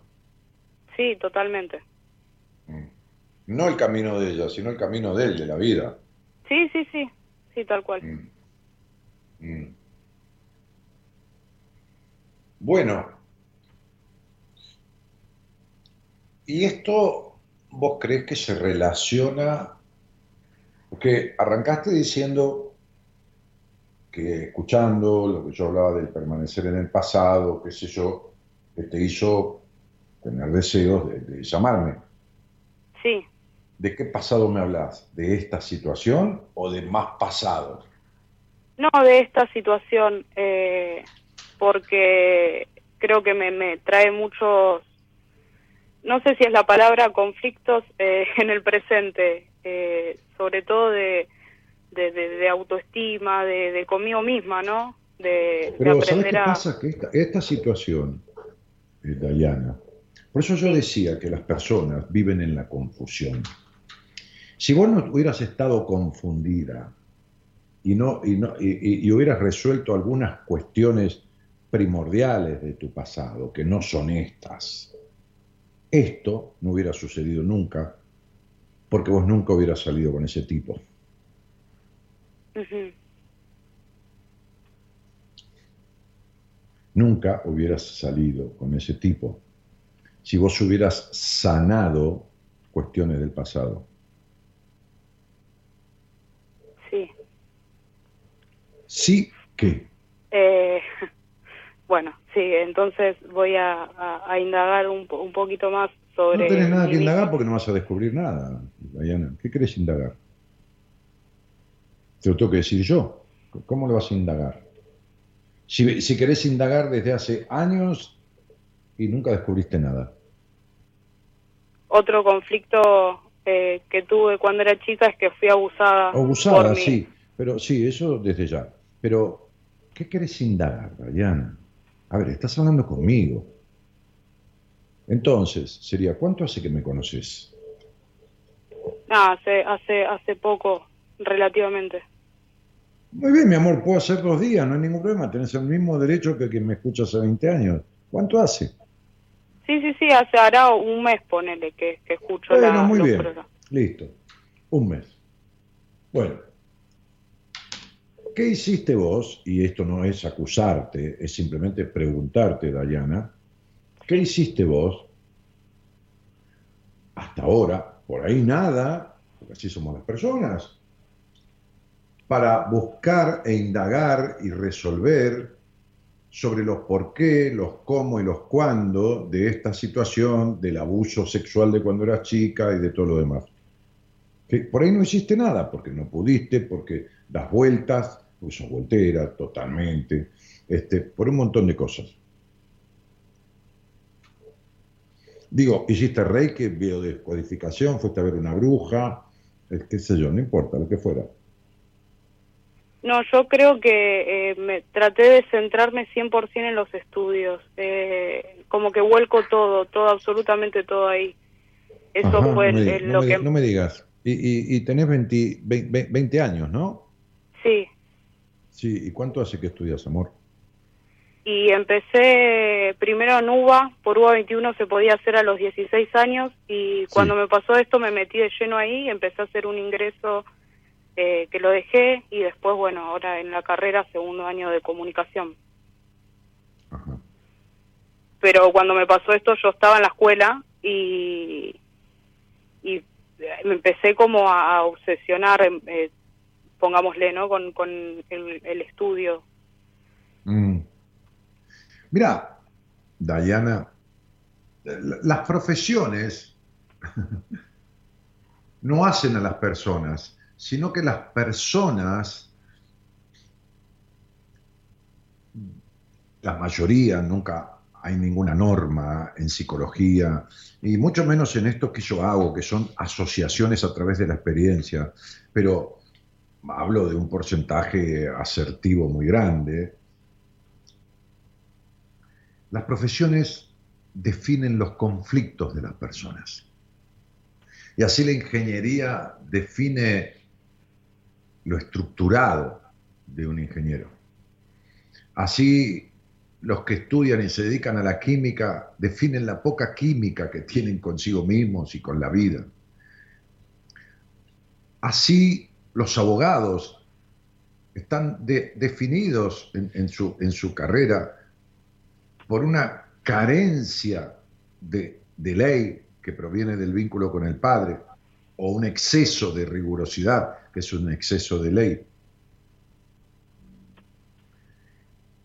Sí, totalmente. Mm. No el camino de ella, sino el camino de él, de la vida. Sí, sí, sí, sí, tal cual. Mm. Mm. Bueno, ¿y esto vos crees que se relaciona? Porque arrancaste diciendo que escuchando lo que yo hablaba del permanecer en el pasado, qué sé yo, que te hizo tener deseos de, de llamarme. Sí, ¿De qué pasado me hablas? ¿De esta situación o de más pasado? No, de esta situación, eh, porque creo que me, me trae muchos, no sé si es la palabra conflictos eh, en el presente, eh, sobre todo de, de, de, de autoestima, de, conmigo misma, ¿no? De, Pero ¿sabes qué a... pasa? Que esta, esta situación, eh, Dayana, por eso yo decía que las personas viven en la confusión. Si vos no hubieras estado confundida y, no, y, no, y, y hubieras resuelto algunas cuestiones primordiales de tu pasado, que no son estas, esto no hubiera sucedido nunca, porque vos nunca hubieras salido con ese tipo. Nunca hubieras salido con ese tipo si vos hubieras sanado cuestiones del pasado. Sí. Sí que. Eh, bueno, sí, entonces voy a, a- a indagar un, un poquito más sobre... No tenés nada que indagar porque no vas a descubrir nada, Diana. ¿Qué querés indagar? Te lo tengo que decir yo. ¿Cómo lo vas a indagar? Si, si querés indagar desde hace años y nunca descubriste nada. Otro conflicto eh, que tuve cuando era chica es que fui abusada. Abusada, por sí. Pero sí, eso desde ya. Pero, ¿qué querés indagar, Diana? A ver, estás hablando conmigo. Entonces, sería, ¿cuánto hace que me conoces? Ah, hace, hace, hace poco, relativamente. Muy bien, mi amor, puedo hacer dos días, no hay ningún problema. Tenés el mismo derecho que quien me escucha hace 20 años. ¿Cuánto hace? Sí, sí, sí, hace hará un mes, ponele, que, que escucho Bueno, la, muy los bien. programas. Listo. Un mes. Bueno. ¿Qué hiciste vos? Y esto no es acusarte, es simplemente preguntarte, Dayana. ¿Qué hiciste vos? Hasta ahora, por ahí nada, porque así somos las personas, para buscar e indagar y resolver sobre los por qué, los cómo y los cuándo de esta situación, del abuso sexual de cuando eras chica y de todo lo demás. Por ahí no hiciste nada, porque no pudiste, porque das vueltas, porque sos voltera totalmente, este, por un montón de cosas. Digo, hiciste reiki, biodescodificación, fuiste a ver una bruja, eh, qué sé yo, no importa, lo que fuera. No, yo creo que eh, me traté de centrarme 100% en los estudios. Eh, como que vuelco todo, todo, absolutamente todo ahí. Eso Ajá, fue no, me, el- no lo me que... no me digas. Y, y- y tenés 20, 20 20 años, ¿no? Sí, Sí, ¿y cuánto hace que estudias, amor? y empecé primero en UBA, por UBA 21 se podía hacer a los 16 años y cuando me pasó esto me metí de lleno ahí, empecé a hacer un ingreso eh, que lo dejé y después, bueno, ahora en la carrera segundo año de comunicación. Ajá. Pero cuando me pasó esto yo estaba en la escuela y, y me empecé como a, a obsesionar, em, eh, pongámosle, ¿no? Con, con el, estudio. Mm. Mira, Dayana, la- las profesiones no hacen a las personas, sino que las personas, la mayoría, nunca hay ninguna norma en psicología, y mucho menos en esto que yo hago, que son asociaciones a través de la experiencia, pero hablo de un porcentaje asertivo muy grande. Las profesiones definen los conflictos de las personas. Y así la ingeniería define lo estructurado de un ingeniero. Así los que estudian y se dedican a la química definen la poca química que tienen consigo mismos y con la vida. Así los abogados están de- definidos en, en su, en su carrera por una carencia de, de ley que proviene del vínculo con el padre o un exceso de rigurosidad que es un exceso de ley.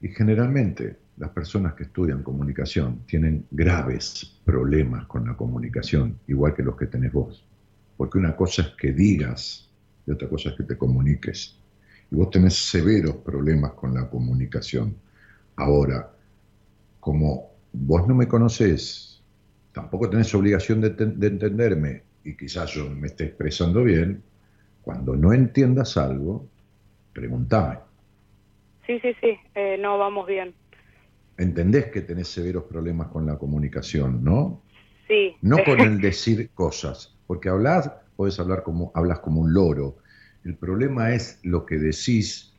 Y generalmente las personas que estudian comunicación tienen graves problemas con la comunicación, igual que los que tenés vos. porque una cosa es que digas y otra cosa es que te comuniques. Y vos tenés severos problemas con la comunicación. Ahora, como vos no me conocés, tampoco tenés obligación de, de entenderme, y quizás yo me esté expresando bien, cuando no entiendas algo, pregúntame. Sí, sí, sí, eh, no vamos bien. Entendés que tenés severos problemas con la comunicación, ¿no? Sí. No con el decir cosas, porque hablas, puedes hablar como, hablas como un loro. El problema es lo que decís,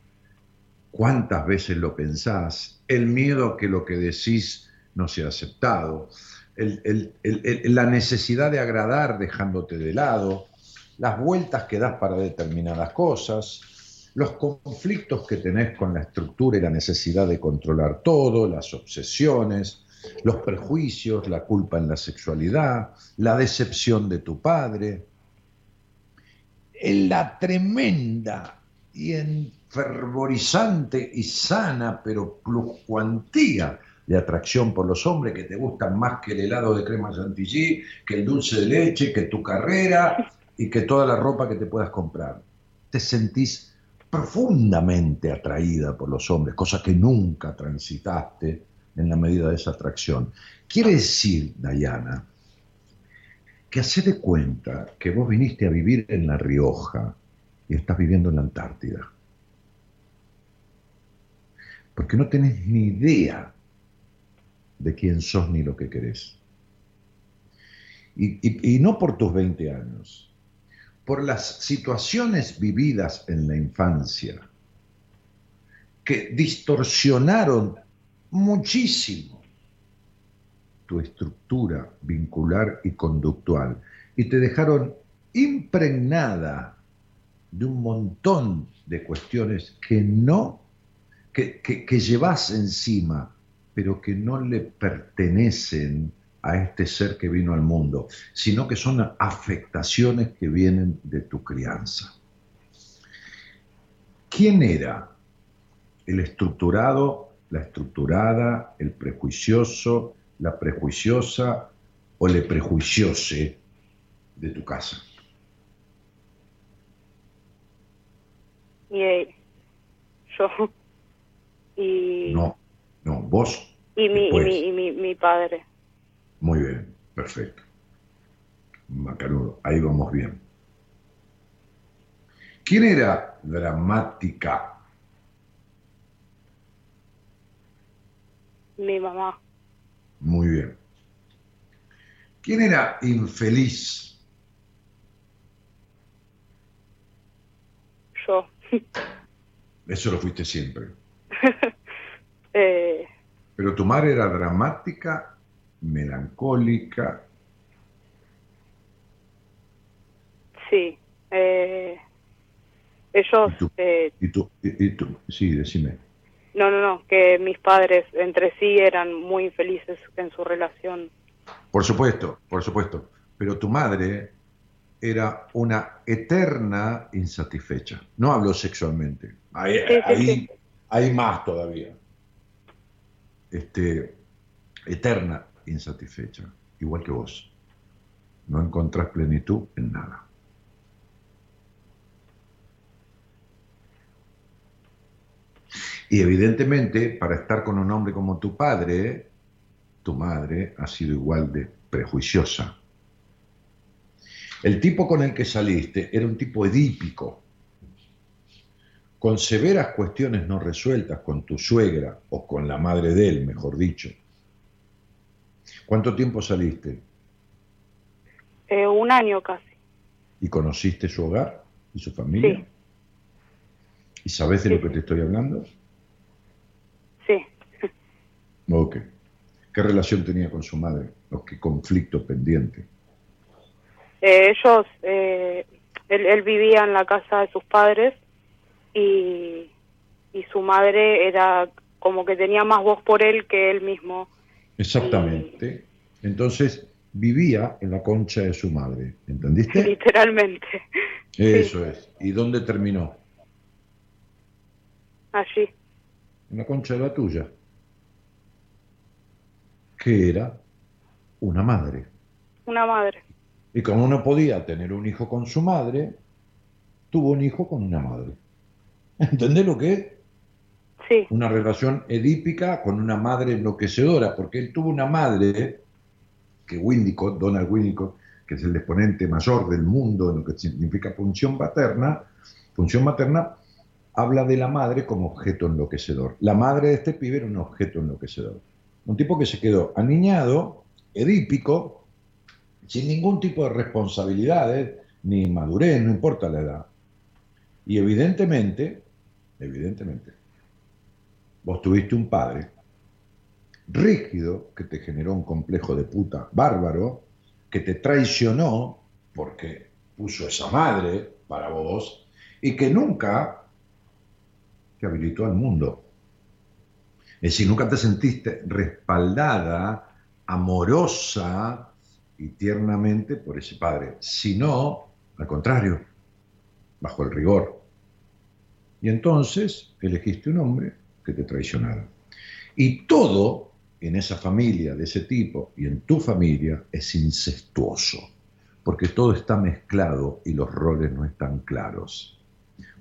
cuántas veces lo pensás, el miedo a que lo que decís no sea aceptado, la necesidad de agradar dejándote de lado, las vueltas que das para determinadas cosas, los conflictos que tenés con la estructura y la necesidad de controlar todo, las obsesiones, los prejuicios, la culpa en la sexualidad, la decepción de tu padre, la tremenda y enfervorizante y sana, pero pluscuantía de atracción por los hombres que te gustan más que el helado de crema chantilly, que el dulce de leche, que tu carrera y que toda la ropa que te puedas comprar. Te sentís profundamente atraída por los hombres, cosa que nunca transitaste en la medida de esa atracción. Quiere decir, Dayana, que hace de cuenta que vos viniste a vivir en La Rioja y estás viviendo en la Antártida. Porque no tenés ni idea de quién sos ni lo que querés. Y, no por tus 20 años, por las situaciones vividas en la infancia, que distorsionaron muchísimo tu estructura vincular y conductual y te dejaron impregnada de un montón de cuestiones que no, que, que, que llevas encima pero que no le pertenecen a este ser que vino al mundo, sino que son afectaciones que vienen de tu crianza. ¿Quién era el estructurado, la estructurada, el prejuicioso, la prejuiciosa o le prejuiciose de tu casa? Y eh, yo. Y... No, no, vos. Y mi, y mi, mi, padre. Muy bien, perfecto. Macanudo, ahí vamos bien. ¿Quién era dramática? Mi mamá. Muy bien. ¿Quién era infeliz? Yo. Eso lo fuiste siempre. Eh, Pero tu madre era dramática, melancólica. Sí. Eh, ellos... Eh, ¿Y tú, y, tú, Sí, decime. No, no, no, que mis padres entre sí eran muy infelices en su relación. Por supuesto, por supuesto. Pero tu madre era una eterna insatisfecha. No hablo sexualmente. Ahí, ahí hay más todavía este, eterna insatisfecha, igual que vos. No encontrás plenitud en nada. Y evidentemente, para estar con un hombre como tu padre, tu madre ha sido igual de prejuiciosa. El tipo con el que saliste era un tipo edípico, con severas cuestiones no resueltas con tu suegra o con la madre de él, mejor dicho. ¿Cuánto tiempo saliste? Eh, un año casi. ¿Y conociste su hogar y su familia? Sí. ¿Y sabes de lo que te estoy hablando? Ok. ¿Qué relación tenía con su madre? ¿O qué conflicto pendiente? Eh, ellos, eh, él vivía en la casa de sus padres y, su madre era como que tenía más voz por él que él mismo. Exactamente. Entonces vivía en la concha de su madre, ¿entendiste? Literalmente. Eso es. ¿Y dónde terminó? Allí. En la concha de la tuya. Que era una madre. Una madre. Y como no podía tener un hijo con su madre, tuvo un hijo con una madre. ¿Entendés lo que es? Sí, Una relación edípica con una madre enloquecedora, porque él tuvo una madre que Winnicott, Donald Winnicott, que es el exponente mayor del mundo en lo que significa función paterna, función materna, habla de la madre como objeto enloquecedor. La madre de este pibe era un objeto enloquecedor. Un tipo que se quedó aniñado, edípico, sin ningún tipo de responsabilidades, ni madurez, no importa la edad. Y evidentemente, evidentemente, vos tuviste un padre rígido que te generó un complejo de puta bárbaro, que te traicionó porque puso esa madre para vos y que nunca te habilitó al mundo. Es decir, nunca te sentiste respaldada, amorosa y tiernamente por ese padre, sino, al contrario, bajo el rigor. Y entonces elegiste un hombre que te traicionara. Y todo en esa familia de ese tipo y en tu familia es incestuoso, porque todo está mezclado y los roles no están claros.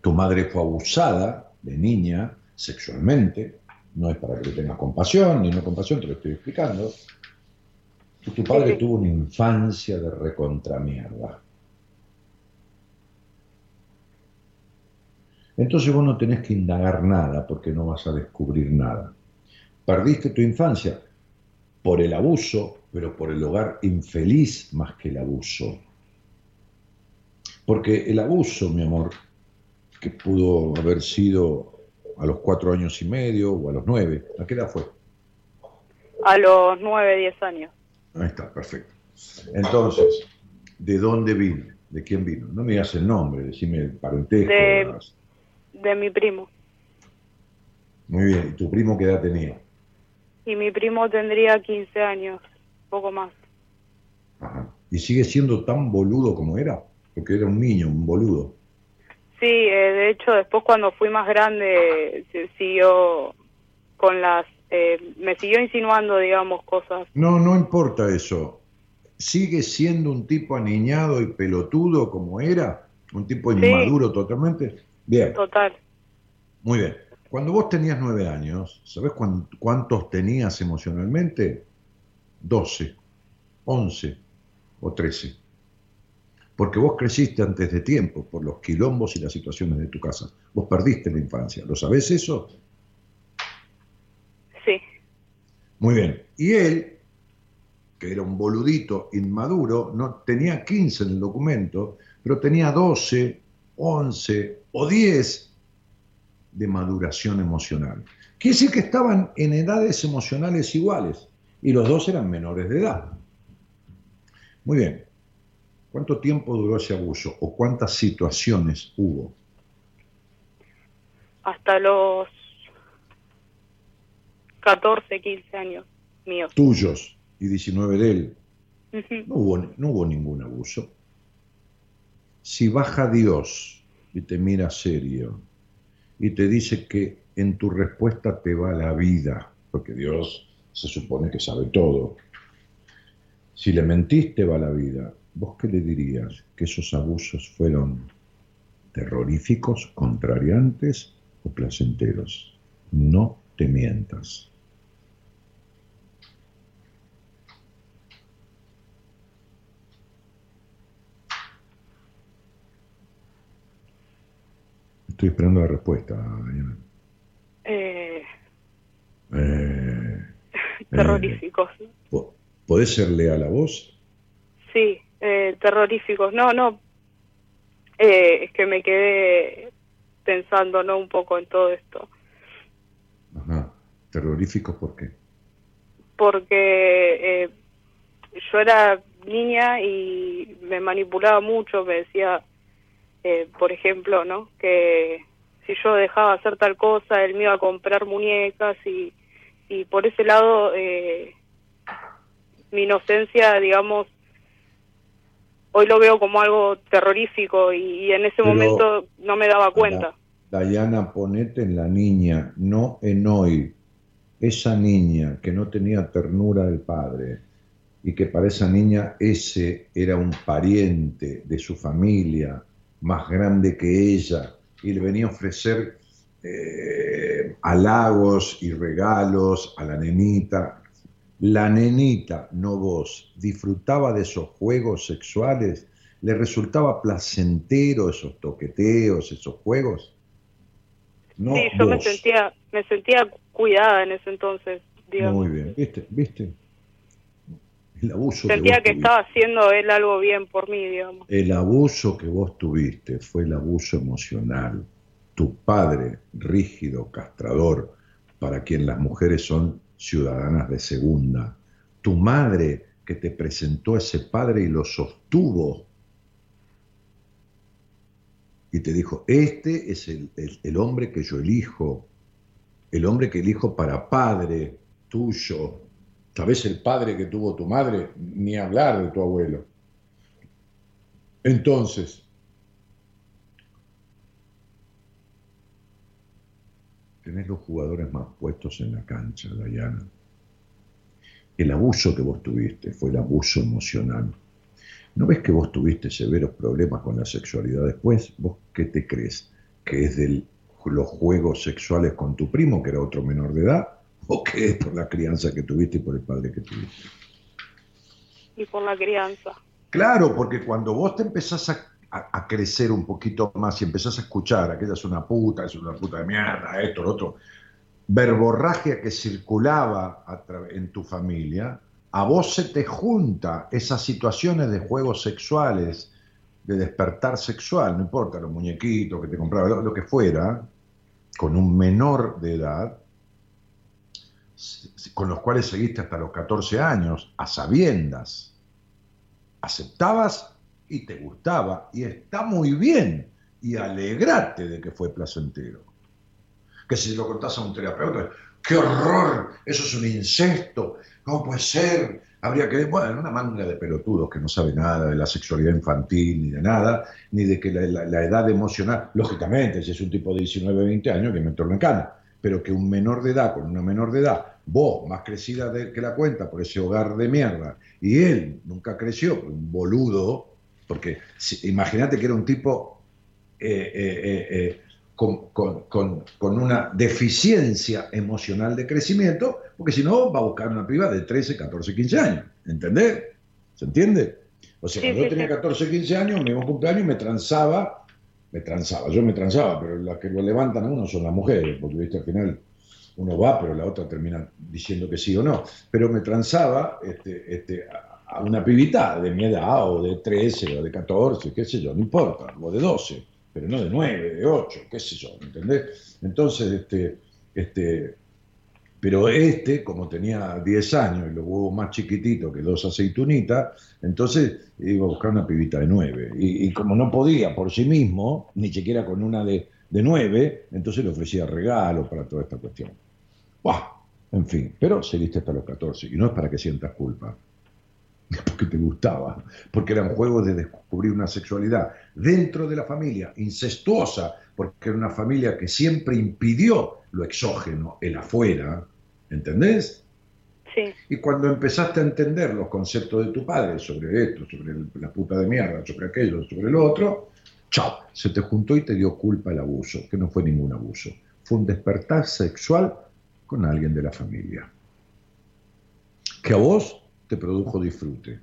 Tu madre fue abusada de niña sexualmente, no es para que le tengas compasión, ni no compasión, te lo estoy explicando. Y tu padre tuvo una infancia de recontramierda. Entonces vos no tenés que indagar nada porque no vas a descubrir nada. Perdiste tu infancia por el abuso, pero por el hogar infeliz más que el abuso. Porque el abuso, mi amor, que pudo haber sido a los cuatro años y medio o a los nueve, ¿a qué edad fue? a los nueve, diez años. Ahí está, perfecto. Entonces, ¿de dónde vino? ¿De quién vino? No me digas el nombre, decime el parentesco. De- De mi primo. Muy bien, ¿y tu primo qué edad tenía? Y mi primo tendría 15 años, poco más. Ajá. ¿Y sigue siendo tan boludo como era? Porque era un niño, un boludo. Sí, eh, de hecho, después cuando fui más grande, se siguió con las. eh, me siguió insinuando, digamos, cosas. No, no importa eso. ¿Sigue siendo un tipo aniñado y pelotudo como era? ¿Un tipo Sí. inmaduro totalmente? Bien, Total. muy bien. Cuando vos tenías nueve años, ¿sabés cuán- cuántos tenías emocionalmente? Doce, once o trece. Porque vos creciste antes de tiempo por los quilombos y las situaciones de tu casa. Vos perdiste la infancia. ¿Lo sabés eso? Sí, Muy bien. Y él, que era un boludito inmaduro, no tenía 15 en el documento, pero tenía 12, 11 o 10 de maduración emocional. Quiere decir que estaban en edades emocionales iguales y los dos eran menores de edad. Muy bien. ¿Cuánto tiempo duró ese abuso o cuántas situaciones hubo? hasta los 14, 15 años míos. Tuyos y 19 de él. No hubo, no hubo ningún abuso. Si baja Dios y te mira serio y te dice que en tu respuesta te va la vida, porque Dios se supone que sabe todo. Si le mentiste va la vida, ¿vos qué le dirías? ¿Que esos abusos fueron terroríficos, contrariantes o placenteros? No te mientas. Estoy esperando la respuesta, Diana. Eh, Eh, terroríficos. ¿po- ¿Podés ser leal a vos? Sí, eh, terroríficos. No, no. Eh, es que me quedé pensando, ¿no? Un poco en todo esto. Ajá. ¿Terroríficos por qué? Porque eh, yo era niña y me manipulaba mucho, me decía, eh, por ejemplo, ¿no? Que si yo dejaba hacer tal cosa, él me iba a comprar muñecas y, y por ese lado eh, mi inocencia, digamos, hoy lo veo como algo terrorífico y, y en ese Pero- momento no me daba cuenta. Dayana, ponete en la niña, no en hoy. Esa niña que no tenía ternura del padre, y que para esa niña ese era un pariente de su familia más grande que ella y le venía a ofrecer eh, halagos y regalos a la nenita. La nenita, no vos, disfrutaba de esos juegos sexuales, le resultaba placentero esos toqueteos, esos juegos. No sí, yo me sentía, me sentía cuidada en ese entonces. Muy bien, viste, viste. El abuso Sentía que, estaba haciendo él algo bien por mí, digamos. El abuso que vos tuviste fue el abuso emocional. Tu padre, rígido, castrador, para quien las mujeres son ciudadanas de segunda. Tu madre, que te presentó a ese padre y lo sostuvo. Y te dijo, este es el, el hombre que yo elijo, el hombre que elijo para padre tuyo, vez el padre que tuvo tu madre, ni hablar de tu abuelo. Entonces, tenés los jugadores más puestos en la cancha, Dayana. El abuso que vos tuviste fue el abuso emocional. ¿No ves que vos tuviste severos problemas con la sexualidad después? ¿Vos qué te crees? ¿Que es de los juegos sexuales con tu primo, que era otro menor de edad? ¿O qué es por la crianza que tuviste y por el padre que tuviste? Y por la crianza. Claro, porque cuando vos te empezás a, crecer un poquito más y empezás a escuchar, aquella es una puta, es una puta de mierda, esto, lo otro, verborragia que circulaba en tu familia, a vos se te junta esas situaciones de juegos sexuales, de despertar sexual, no importa, los muñequitos que te compraba, lo que fuera, con un menor de edad, con los cuales seguiste hasta los 14 años, a sabiendas. Aceptabas y te gustaba, y está muy bien, y alegrate de que fue placentero. Que si lo contás a un terapeuta, ¡qué horror! Eso es un incesto, ¿cómo puede ser? Habría que, bueno, una manga de pelotudos que no sabe nada de la sexualidad infantil, ni de nada, ni de que la, edad emocional, lógicamente, si es un tipo de 19, 20 años, que me entorna en cana pero que un menor de edad con una menor de edad, vos más crecida que la cuenta por ese hogar de mierda, y él nunca creció, un boludo, porque imagínate que era un tipo eh, eh, eh, con, con, una deficiencia emocional de crecimiento, porque si no va a buscar una piba de 13, 14, 15 años, ¿entendés? ¿Se entiende? O sea, cuando yo tenía 14, 15 años, mi cumpleaños me transaba me transaba, yo me transaba, pero las que lo levantan a uno son las mujeres, porque viste al final uno va, pero la otra termina diciendo que sí o no. Pero me transaba este, este, a una pibita de mi edad, o de 13, o de 14, qué sé yo, no importa, o de 12, pero no de 9, de 8, qué sé yo, ¿entendés? Entonces, este, este, pero este, como tenía 10 años y los huevos más chiquititos que dos aceitunitas, entonces iba a buscar una pibita de 9. Y, como no podía por sí mismo, ni siquiera con una de, de 9, entonces le ofrecía regalos para toda esta cuestión. ¡Buah! En fin, pero seguiste hasta los 14. Y no es para que sientas culpa, porque te gustaba, porque eran juegos de descubrir una sexualidad dentro de la familia, incestuosa, porque era una familia que siempre impidió lo exógeno, el afuera, ¿entendés? Sí. Y cuando empezaste a entender los conceptos de tu padre sobre esto, sobre la puta de mierda, sobre aquello, sobre lo otro, chao, se te juntó y te dio culpa el abuso, que no fue ningún abuso, fue un despertar sexual con alguien de la familia, que a vos te produjo disfrute.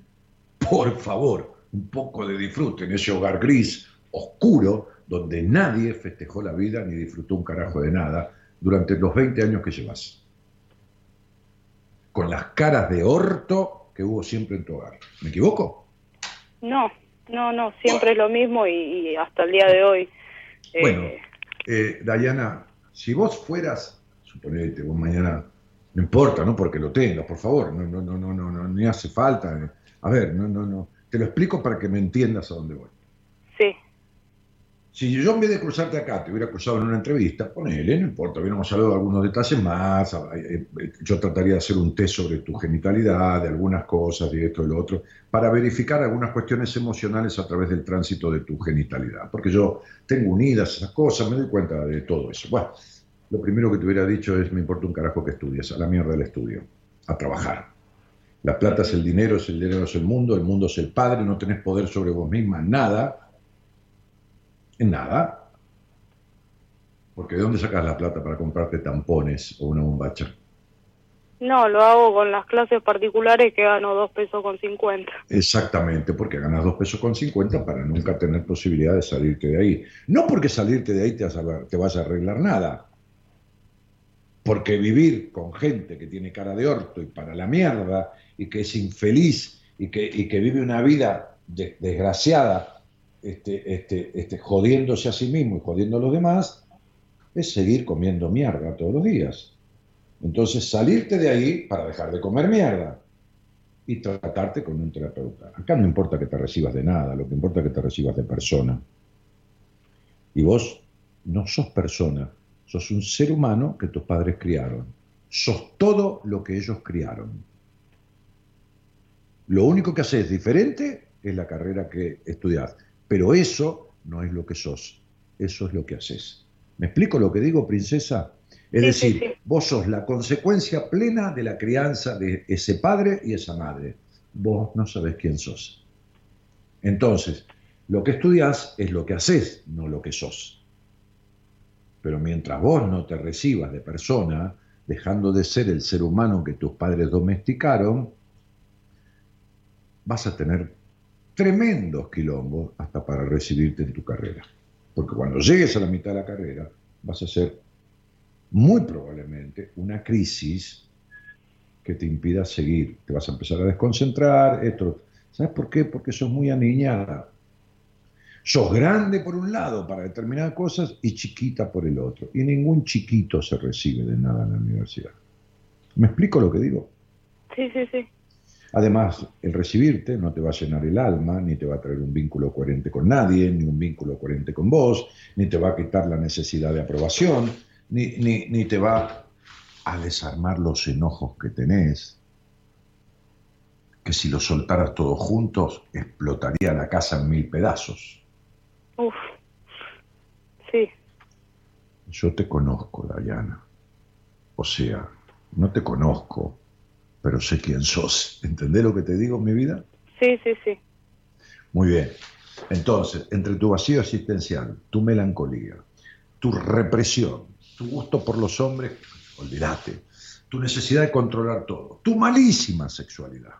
Por favor, un poco de disfrute en ese hogar gris, oscuro, donde nadie festejó la vida ni disfrutó un carajo de nada durante los 20 años que llevas. Con las caras de orto que hubo siempre en tu hogar. ¿Me equivoco? No, no, no, siempre es lo mismo y, hasta el día de hoy. Eh, bueno, eh, Dayana, si vos fueras, suponete, vos mañana, no importa, ¿no? Porque lo tengas, por favor, no, no, no, no, no, no, ni hace falta. A ver, no, no, no, te lo explico para que me entiendas a dónde voy. Sí. Si yo en vez de cruzarte acá te hubiera cruzado en una entrevista, ponele, no importa, hubiéramos hablado de algunos detalles más, eh, eh, yo trataría de hacer un test sobre tu genitalidad, de algunas cosas, de esto y lo otro, para verificar algunas cuestiones emocionales a través del tránsito de tu genitalidad, porque yo tengo unidas esas cosas, me doy cuenta de todo eso. Bueno, lo primero que te hubiera dicho es, me importa un carajo que estudies, a la mierda del estudio, a trabajar. La plata es el dinero, es el dinero es el mundo, el mundo es el padre, no tenés poder sobre vos misma, nada. En nada. Porque ¿de dónde sacas la plata para comprarte tampones o una bombacha? No, lo hago con las clases particulares que gano dos pesos con 50. Exactamente, porque ganas dos pesos con 50 para nunca tener posibilidad de salirte de ahí. No porque salirte de ahí te vas a, te vas a arreglar nada. Porque vivir con gente que tiene cara de orto y para la mierda y que es infeliz y que, vive una vida de- desgraciada, este, este, este, jodiéndose a sí mismo y jodiendo a los demás, es seguir comiendo mierda todos los días. Entonces, salirte de ahí para dejar de comer mierda y tratarte con un terapeuta. Acá no importa que te recibas de nada, lo que importa es que te recibas de persona. Y vos no sos persona, sos un ser humano que tus padres criaron. Sos todo lo que ellos criaron. Lo único que haces diferente es la carrera que estudiás. Pero eso no es lo que sos, eso es lo que haces. ¿Me explico lo que digo, princesa? Es Sí, decir, sí, sí. vos sos la consecuencia plena de la crianza de ese padre y esa madre. Vos no sabés quién sos. Entonces, lo que estudias es lo que haces, no lo que sos. Pero mientras vos no te recibas de persona, dejando de ser el ser humano que tus padres domesticaron, vas a tener tremendos quilombos hasta para recibirte en tu carrera. Porque cuando llegues a la mitad de la carrera, vas a ser muy probablemente una crisis que te impida seguir. Te vas a empezar a desconcentrar. Esto. ¿Sabes por qué? Porque sos muy aniñada. Sos grande por un lado para determinadas cosas y chiquita por el otro. Y ningún chiquito se recibe de nada en la universidad. ¿Me explico lo que digo? Sí, sí, sí. Además, el recibirte no te va a llenar el alma, ni te va a traer un vínculo coherente con nadie, ni un vínculo coherente con vos, ni te va a quitar la necesidad de aprobación, ni, ni, ni te va a desarmar los enojos que tenés, que si los soltaras todos juntos explotaría la casa en mil pedazos. Uf. Sí, Yo te conozco, Dayana. O sea, no te conozco, pero sé quién sos. ¿Entendés lo que te digo, mi vida? sí, sí, sí. Muy bien. Entonces, entre tu vacío existencial, tu melancolía, tu represión, tu gusto por los hombres, olvídate, tu necesidad de controlar todo, tu malísima sexualidad,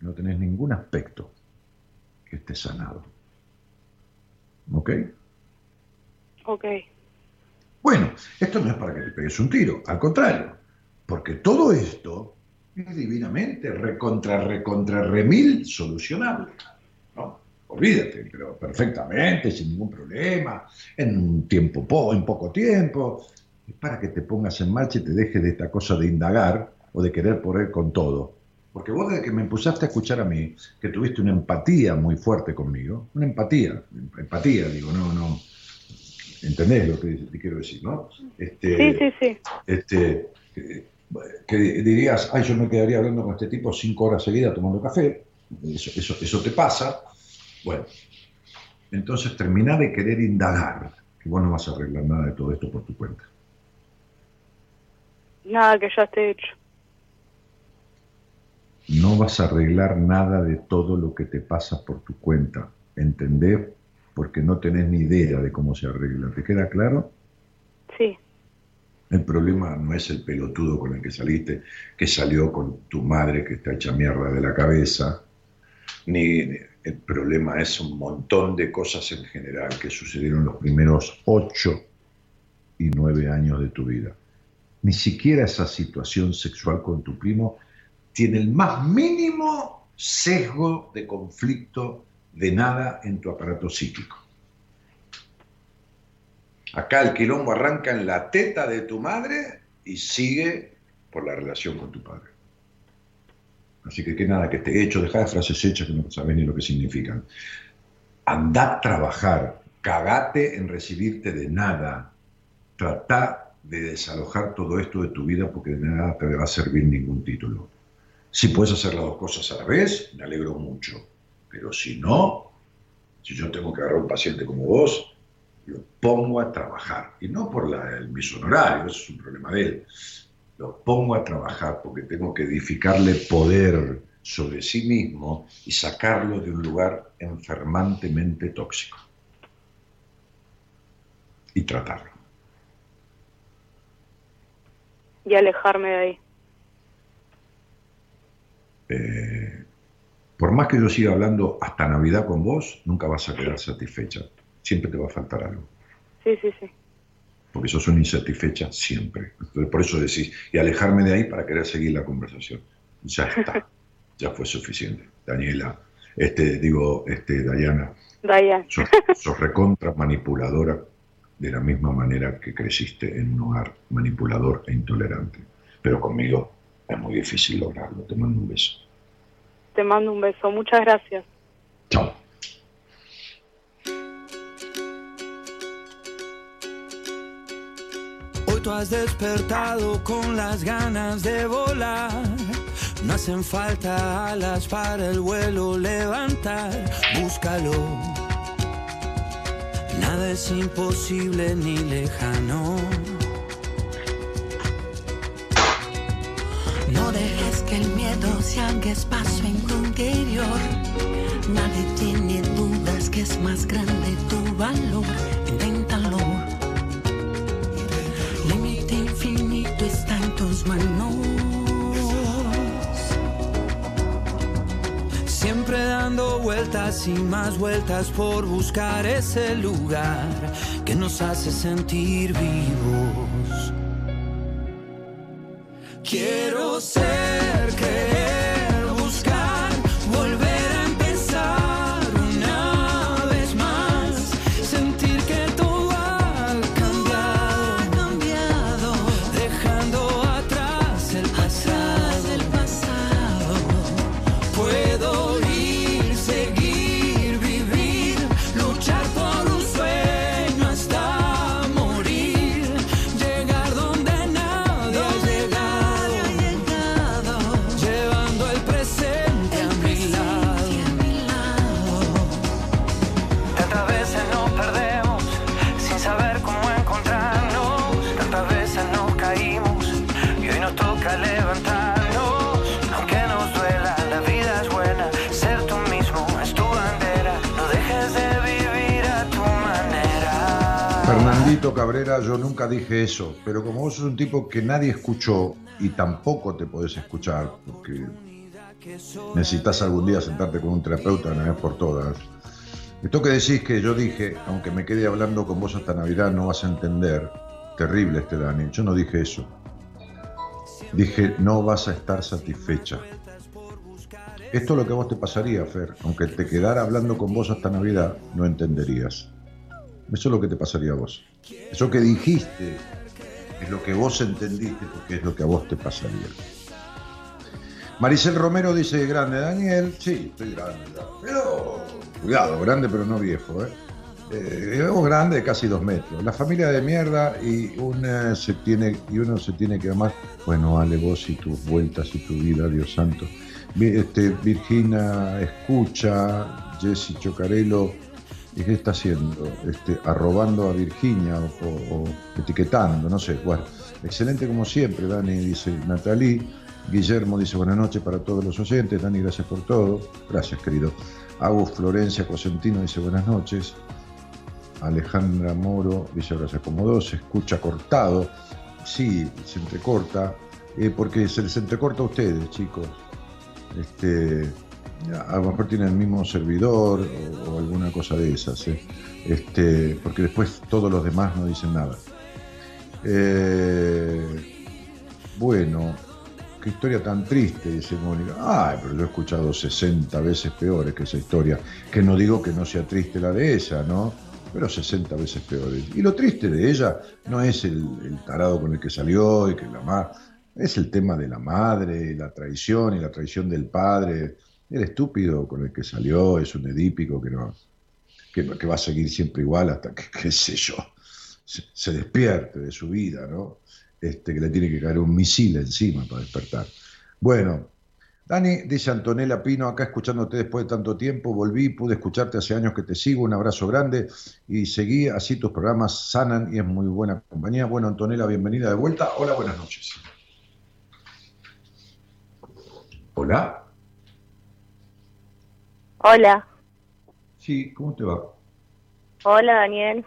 no tenés ningún aspecto que esté sanado. ¿Ok? Ok. Bueno, esto no es para que te pegues un tiro, al contrario, porque todo esto es divinamente recontra, recontra, remil solucionable. ¿no? Olvídate, pero perfectamente, sin ningún problema, en un tiempo, po- en poco tiempo. Es para que te pongas en marcha y te dejes de esta cosa de indagar o de querer poner con todo. Porque vos desde que me empezaste a escuchar a mí, que tuviste una empatía muy fuerte conmigo, una empatía, empatía, digo, no, no, ¿entendés lo que te quiero decir, no? Este, Sí, sí, sí. este, que, que dirías, ay, yo me quedaría hablando con este tipo cinco horas seguidas tomando café, eso, eso, eso te pasa. Bueno, entonces termina de querer indagar, que vos no vas a arreglar nada de todo esto por tu cuenta. Nada que ya esté hecho. No vas a arreglar nada de todo lo que te pasa por tu cuenta, ¿entendés? Porque no tenés ni idea de cómo se arregla. ¿Te queda claro? Sí, El problema no es el pelotudo con el que saliste, que salió con tu madre que está hecha mierda de la cabeza, ni el problema es un montón de cosas en general que sucedieron los primeros ocho y nueve años de tu vida. Ni siquiera esa situación sexual con tu primo tiene el más mínimo sesgo de conflicto de nada en tu aparato psíquico. Acá el quilombo arranca en la teta de tu madre y sigue por la relación con tu padre. Así que que nada que esté hecho, deja de frases hechas que no sabes ni lo que significan. Andá a trabajar, cagate en recibirte de nada. Tratá de desalojar todo esto de tu vida porque de nada te va a servir ningún título. Si puedes hacer las dos cosas a la vez, me alegro mucho. Pero si no, si yo tengo que agarrar a un paciente como vos, lo pongo a trabajar. Y no por el, mis honorarios, es un problema de él. lo pongo a trabajar porque tengo que edificarle poder sobre sí mismo y sacarlo de un lugar enfermantemente tóxico. Y tratarlo. Y alejarme de ahí. Eh, por más que yo siga hablando hasta Navidad con vos, nunca vas a quedar satisfecha. Siempre te va a faltar algo. Sí, sí, sí. Porque sos una insatisfecha siempre. Entonces, por eso decís, y alejarme de ahí para querer seguir la conversación. Ya está. ya fue suficiente. Daniela, este, digo, este, Dayana. Dayan. Sos, sos recontra manipuladora de la misma manera que creciste en un hogar manipulador e intolerante. Pero conmigo es muy difícil lograrlo. Te mando un beso. Te mando un beso. Muchas gracias. Chao. Hoy tú has despertado con las ganas de volar. No hacen falta alas para el vuelo levantar. Búscalo. Nada es imposible ni lejano. El miedo se haga espacio en tu interior. Nadie tiene dudas que es más grande tu valor. Inténtalo. Límite infinito está en tus manos. Siempre dando vueltas y más vueltas por buscar ese lugar que nos hace sentir vivos. Quiero ser, creer, Cabrera, yo nunca dije eso, pero como vos sos un tipo que nadie escuchó y tampoco te podés escuchar, porque necesitas algún día sentarte con un terapeuta una vez por todas. Esto que decís que yo dije, aunque me quede hablando con vos hasta Navidad, no vas a entender. Terrible este Dani. Yo no dije eso. Dije, no vas a estar satisfecha. Esto es lo que a vos te pasaría, Fer. Aunque te quedara hablando con vos hasta Navidad, no entenderías. Eso es lo que te pasaría a vos. Eso que dijiste es lo que vos entendiste porque es lo que a vos te pasaría. Maricel Romero dice, grande Daniel. Sí, estoy grande. Pero, cuidado, grande pero no viejo. ¿eh? Eh, vos grande, casi dos metros. La familia de mierda y, se tiene, y uno se tiene que amar. Bueno, Ale, vos y tus vueltas y tu vida, Dios santo. Este, Virginia escucha, Jessy Chocarelo, ¿y qué está haciendo? Este, arrobando a Virginia o, etiquetando, no sé. Bueno, excelente como siempre, Dani, dice Natalí. Guillermo dice buenas noches para todos los oyentes. Dani, gracias por todo. Gracias, querido. Agus Florencia Cosentino dice buenas noches. Alejandra Moro dice gracias como dos. Escucha cortado. Sí, se entrecorta. eh, porque se les entrecorta a ustedes, chicos. Este, a lo mejor tienen el mismo servidor o, alguna cosa de esas. eh. Este, porque después todos los demás no dicen nada. Eh, bueno, qué historia tan triste, dice Mónica. Ay, pero yo he escuchado 60 veces peores que esa historia. Que no digo que no sea triste la de ella, ¿no? Pero 60 veces peores. Y lo triste de ella no es el, tarado con el que salió y que la ma es el tema de la madre, la traición y la traición del padre. El estúpido con el que salió es un edípico que no que, va a seguir siempre igual hasta que, qué sé yo, se, se despierte de su vida, ¿no? Este, que le tiene que caer un misil encima para despertar. Bueno, Dani, dice Antonella Pino, acá escuchándote después de tanto tiempo, volví, pude escucharte hace años que te sigo, un abrazo grande y seguí, así tus programas sanan y es muy buena compañía. Bueno, Antonella, bienvenida de vuelta. Hola, buenas noches. Hola. Hola. Sí, ¿cómo te va? Hola, Daniel.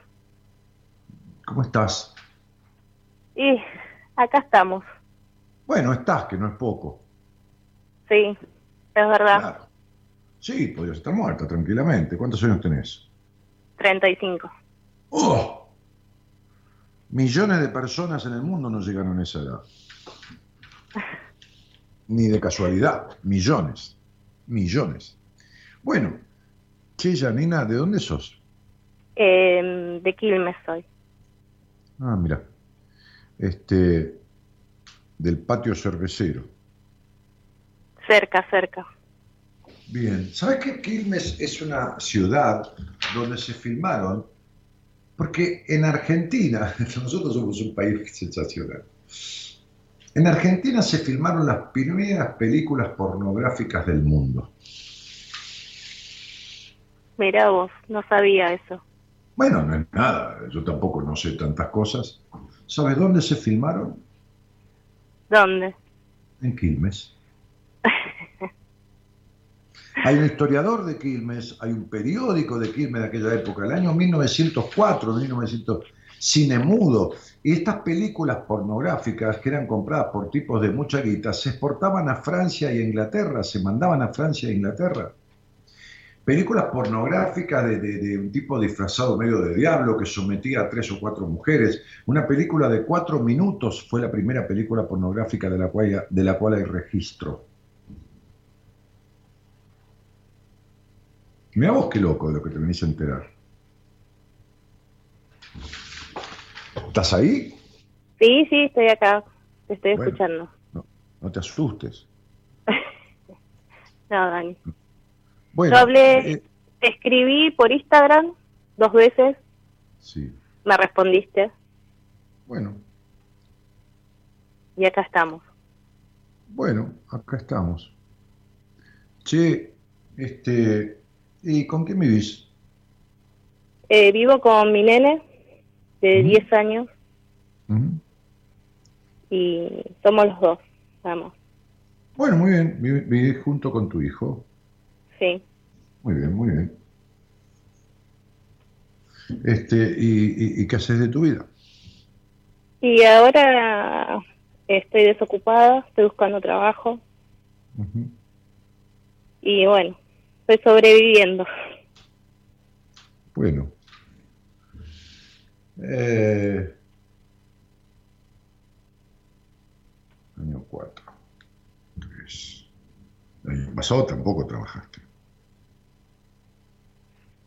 ¿Cómo estás? Y acá estamos. Bueno, estás, que no es poco. Sí, es verdad. Claro. Sí, podrías estar muerta tranquilamente. ¿Cuántos años tenés? 35. ¡Oh! Millones de personas en el mundo no llegaron a esa edad. Ni de casualidad. Millones. Millones. Bueno, che, Janina, ¿de dónde sos? Eh, de Quilmes soy. Ah, mira. Este. Del patio cervecero. Cerca, cerca. Bien. ¿Sabes que Quilmes es una ciudad donde se filmaron? Porque en Argentina, nosotros somos un país sensacional. En Argentina se filmaron las primeras películas pornográficas del mundo. Mira vos, no sabía eso. Bueno, no es nada, yo tampoco no sé tantas cosas. ¿Sabes dónde se filmaron? ¿Dónde? En Quilmes. Hay un historiador de Quilmes, hay un periódico de Quilmes de aquella época, el año 1904, 1900, Cine Mudo. Y estas películas pornográficas que eran compradas por tipos de mucha guita se exportaban a Francia y a Inglaterra, se mandaban a Francia e Inglaterra. Películas pornográficas de, de- de un tipo disfrazado medio de diablo que sometía a tres o cuatro mujeres. Una película de cuatro minutos fue la primera película pornográfica de la cual, de la cual hay registro. Mira vos qué loco de lo que te venís a enterar. ¿Estás ahí? Sí, sí, estoy acá. Te estoy Bueno. escuchando. No te asustes. No, Dani. Bueno, Yo hablé, eh, te escribí por Instagram dos veces, sí, me respondiste bueno, y acá estamos. bueno, acá estamos. Che, este, ¿y con quién vivís? Eh, vivo con mi nene de 10 años y somos los dos, vamos. Bueno, muy bien, vi- vivís junto con tu hijo. Sí. Muy bien, muy bien. Este, ¿y, y- y qué haces de tu vida? Y ahora estoy desocupada, estoy buscando trabajo y bueno, estoy sobreviviendo. Bueno. Eh, año 4. 3. El año pasado tampoco trabajaste.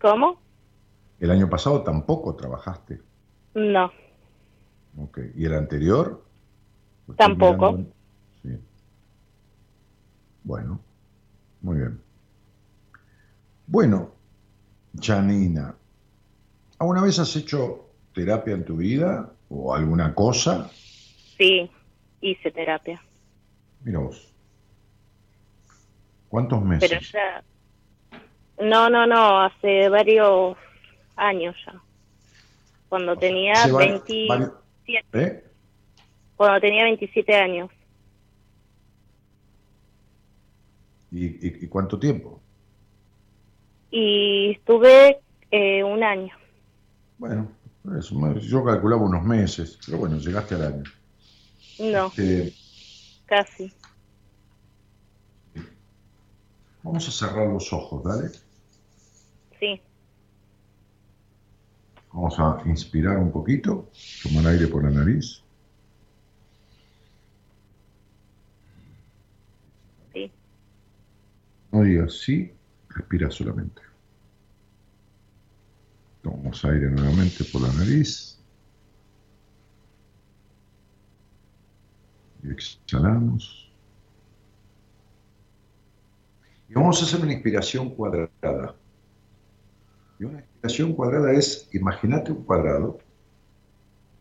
¿Cómo? El año pasado tampoco trabajaste. No, Ok. ¿Y el anterior? Tampoco. mirando Sí. Bueno, muy bien. Bueno, Janina, ¿alguna vez has hecho terapia en tu vida o alguna cosa? sí, hice terapia, Mira vos. ¿Cuántos meses? pero ya... No, no, no, hace varios años ya. Cuando tenía vari- 27, vari- ¿Eh? cuando tenía 27 años, ¿Y, y- y cuánto tiempo? y estuve eh, un año. Bueno, eso, yo calculaba unos meses, pero bueno, llegaste al año. No, Eh, casi. vamos a cerrar los ojos, ¿dale? Sí, Vamos a inspirar un poquito, tomar aire por la nariz. sí. No digas sí, respira solamente. Tomamos aire nuevamente por la nariz. Y exhalamos. Y vamos a hacer una inspiración cuadrada. Y una inspiración cuadrada es, imagínate un cuadrado.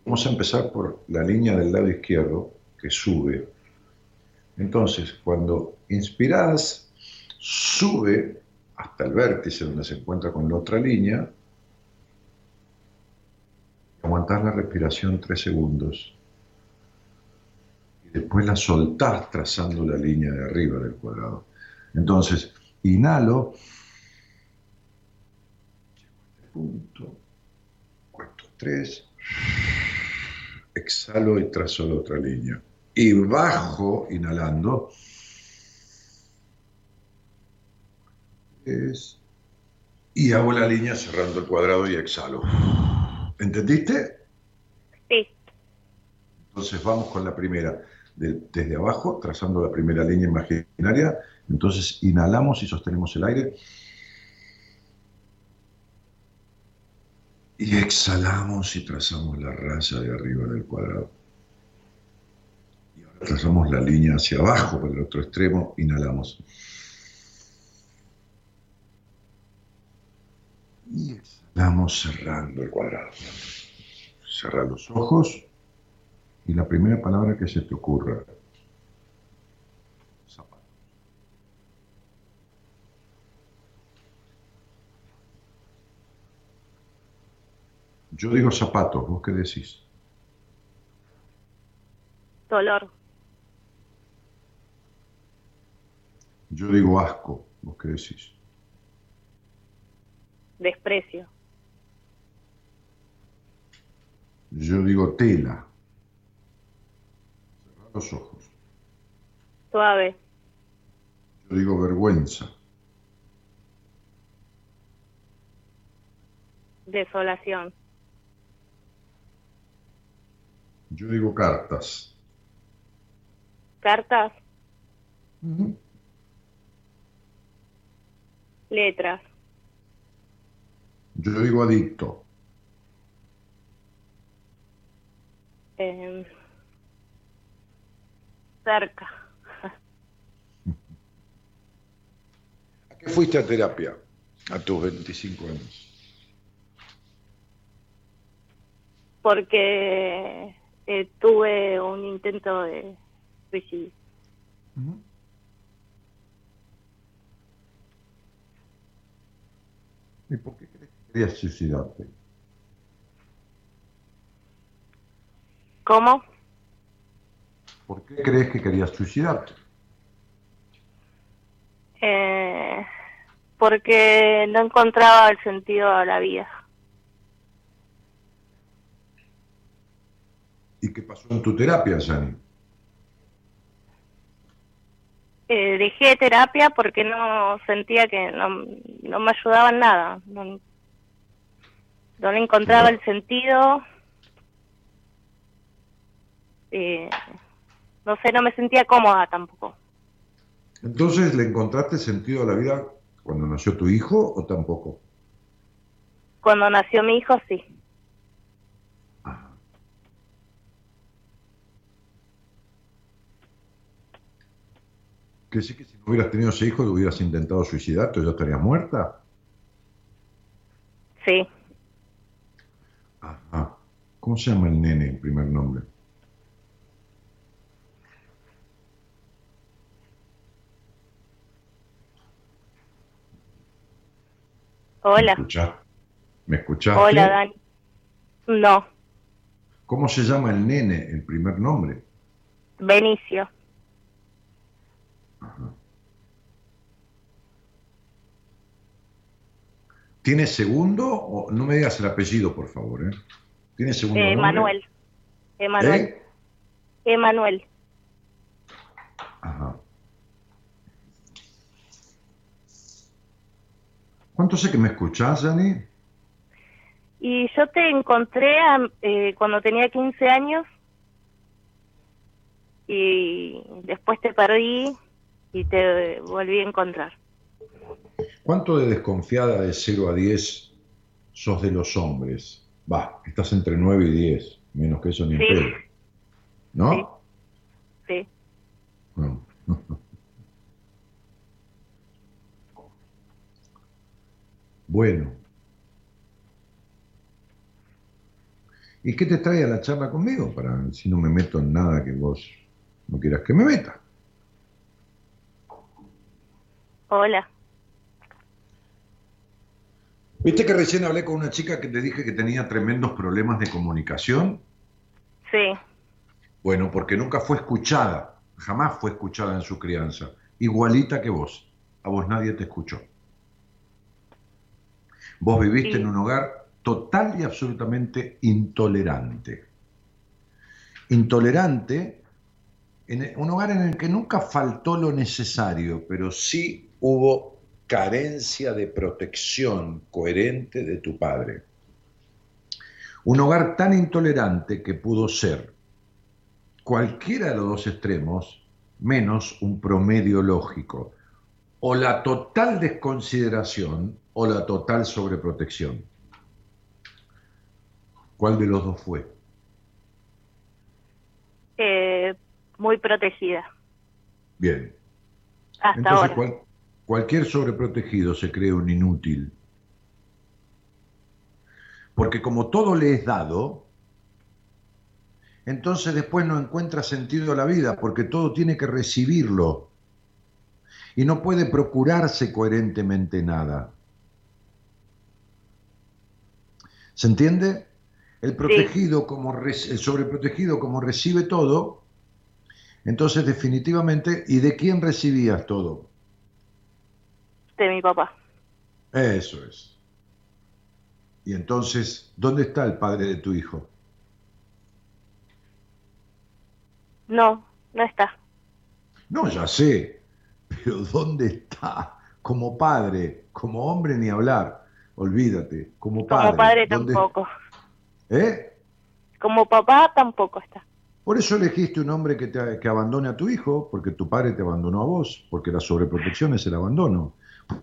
Vamos a empezar por la línea del lado izquierdo que sube. Entonces, cuando inspiras, sube hasta el vértice donde se encuentra con la otra línea. Aguantar la respiración tres segundos. Y después la soltás trazando la línea de arriba del cuadrado. Entonces, inhalo, punto, cuento tres, exhalo y trazo la otra línea. Y bajo, inhalando, es, y hago la línea cerrando el cuadrado y exhalo. ¿Entendiste? Sí. Entonces vamos con la primera, de- desde abajo, trazando la primera línea imaginaria. Entonces inhalamos y sostenemos el aire. Y exhalamos y trazamos la raya de arriba del cuadrado. Y ahora trazamos la línea hacia abajo por el otro extremo, inhalamos. Y exhalamos cerrando el cuadrado. Cerrar los ojos y la primera palabra que se te ocurra. Zapato. Yo digo zapatos, ¿vos qué decís? Dolor. Yo digo asco, ¿vos qué decís? Desprecio. Yo digo tela. Cerrar los ojos. Suave. Yo digo vergüenza. Desolación. Yo digo cartas. Cartas. Letras. Yo digo adicto. em, cerca. ¿A qué fuiste a terapia a tus 25 años? Porque eh, tuve un intento de suicidio. ¿Y por qué crees que querías suicidarte? ¿Cómo? ¿Por qué crees que querías suicidarte? Eh, porque no encontraba el sentido a la vida. ¿Y qué pasó en tu terapia, Yani? Eh, dejé terapia porque no sentía que no, no me ayudaba en nada. No, no le encontraba el sentido. Eh, no sé, no me sentía cómoda tampoco. Entonces, ¿le encontraste sentido a la vida cuando nació tu hijo o tampoco? Cuando nació mi hijo, sí. ¿Que sí que si no hubieras tenido ese hijo, hubieras intentado suicidarte o ya estarías muerta? Sí. Ajá. ¿Cómo se llama el nene, el primer nombre? Hola. ¿Escuchá- ¿Me escuchaste? Hola, Dani. No, ¿Cómo se llama el nene, el primer nombre? Benicio. ¿Tiene segundo? O, no me digas el apellido, por favor. ¿eh? ¿Tiene segundo Eh? Manuel. Emanuel. ¿Eh? Emanuel. Ajá. ¿Cuánto sé que me escuchás, Dani? Y yo te encontré a- eh, cuando tenía 15 años y después te perdí y te volví a encontrar. ¿Cuánto de desconfiada de 0 a 10 sos de los hombres? Va, estás entre 9 y 10, menos que eso ni en pedo. ¿No? Sí. No. Bueno. ¿Y qué te trae a la charla conmigo? Para si no me meto en nada que vos no quieras que me meta. Hola. ¿Viste que recién hablé con una chica que te dije que tenía tremendos problemas de comunicación? Sí. Bueno, porque nunca fue escuchada, jamás fue escuchada en su crianza, igualita que vos. A vos nadie te escuchó. Vos viviste Sí. en un hogar total y absolutamente intolerante. Intolerante, en un hogar en el que nunca faltó lo necesario, pero sí hubo carencia de protección coherente de tu padre. Un hogar tan intolerante que pudo ser cualquiera de los dos extremos menos un promedio lógico, o la total desconsideración o la total sobreprotección. ¿Cuál de los dos fue? Eh, muy protegida, Bien. hasta Entonces ahora. cual- cualquier sobreprotegido se cree un inútil. Porque como todo le es dado, entonces después no encuentra sentido a la vida, porque todo tiene que recibirlo. Y no puede procurarse coherentemente nada. ¿Se entiende? El protegido, como el sobreprotegido, como recibe todo, entonces definitivamente, ¿y de quién recibías todo? De mi papá. Eso es. Y entonces, ¿dónde está el padre de tu hijo? No, no está. No, ya sé, pero ¿dónde está? Como padre, como hombre ni hablar. Olvídate, como padre. Como padre ¿dónde- tampoco. ¿Eh? Como papá tampoco está. Por eso elegiste un hombre que, te, que abandone a tu hijo, porque tu padre te abandonó a vos, porque la sobreprotección es el abandono,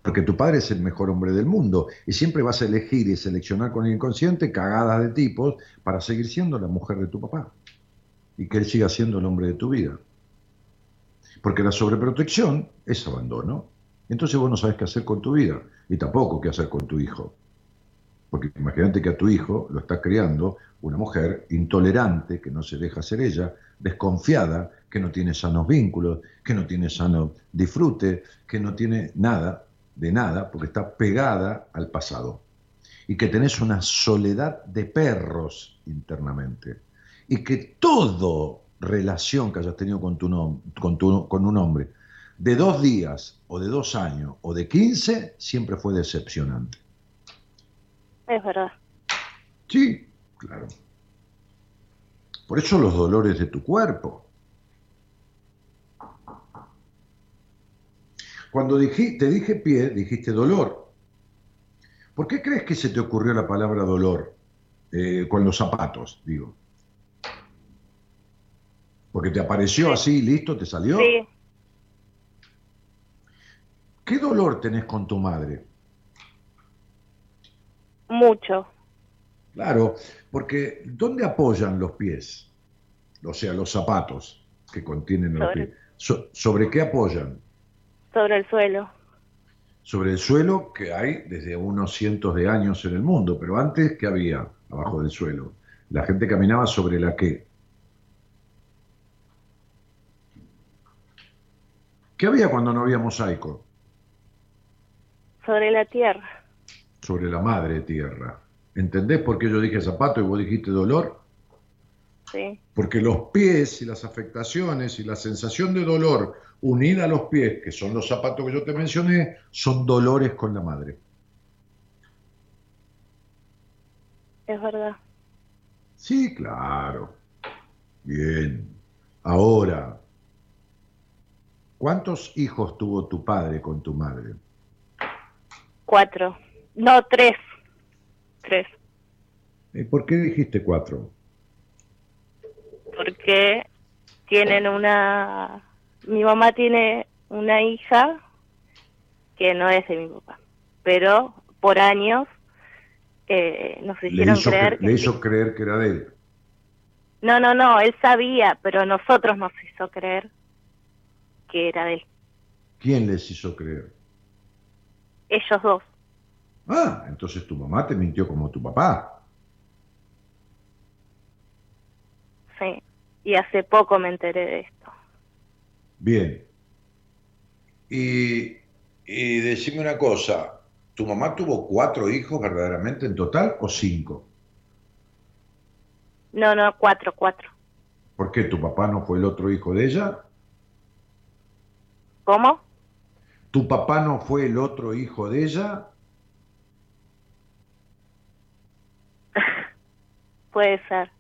porque tu padre es el mejor hombre del mundo y siempre vas a elegir y seleccionar con el inconsciente cagadas de tipos para seguir siendo la mujer de tu papá y que él siga siendo el hombre de tu vida. Porque la sobreprotección es abandono. Entonces vos no sabes qué hacer con tu vida y tampoco qué hacer con tu hijo. Porque imagínate que a tu hijo lo está criando una mujer intolerante, que no se deja ser ella, desconfiada, que no tiene sanos vínculos, que no tiene sano disfrute, que no tiene nada de nada, porque está pegada al pasado. Y que tenés una soledad de perros internamente. Y que todo relación que hayas tenido con, tu con, tu- con un hombre, de dos días, o de dos años, o de quince, siempre fue decepcionante. Es verdad. Sí, claro. Por eso los dolores de tu cuerpo. Cuando dije- te dije pie, dijiste dolor. ¿Por qué crees que se te ocurrió la palabra dolor eh, con los zapatos, digo? Porque te apareció así, listo, te salió. Sí, ¿Qué dolor tenés con tu madre? mucho. Claro, porque ¿dónde apoyan los pies? O sea, los zapatos que contienen los Sobre- pies. So- ¿Sobre qué apoyan? Sobre el suelo. Sobre el suelo que hay desde unos cientos de años en el mundo, pero antes, ¿qué había abajo del suelo? La gente caminaba sobre la qué. ¿Qué había cuando no había mosaico? Sobre la tierra. Sobre la madre tierra. ¿Entendés por qué yo dije zapato y vos dijiste dolor? Sí, Porque los pies y las afectaciones y la sensación de dolor unida a los pies, que son los zapatos que yo te mencioné, son dolores con la madre. es verdad. Sí, claro. Bien. Ahora, ¿cuántos hijos tuvo tu padre con tu madre? Cuatro. No, tres. Tres. ¿Y por qué dijiste cuatro? Porque tienen una... Mi mamá tiene una hija que no es de mi papá. Pero por años eh, nos Le hicieron hizo, creer cre- que... le sí. hizo creer que era de él. No, no, no, él sabía, pero nosotros nos hizo creer que era de él. ¿Quién les hizo creer? Ellos dos. Ah, entonces tu mamá te mintió como tu papá. Sí. Y hace poco me enteré de esto. Bien. Y, y decime una cosa, ¿tu mamá tuvo cuatro hijos verdaderamente en total o cinco? No, no, cuatro, cuatro. ¿Por qué tu papá no fue el otro hijo de ella? ¿Cómo? ¿Tu papá no fue el otro hijo de ella? Puede ser.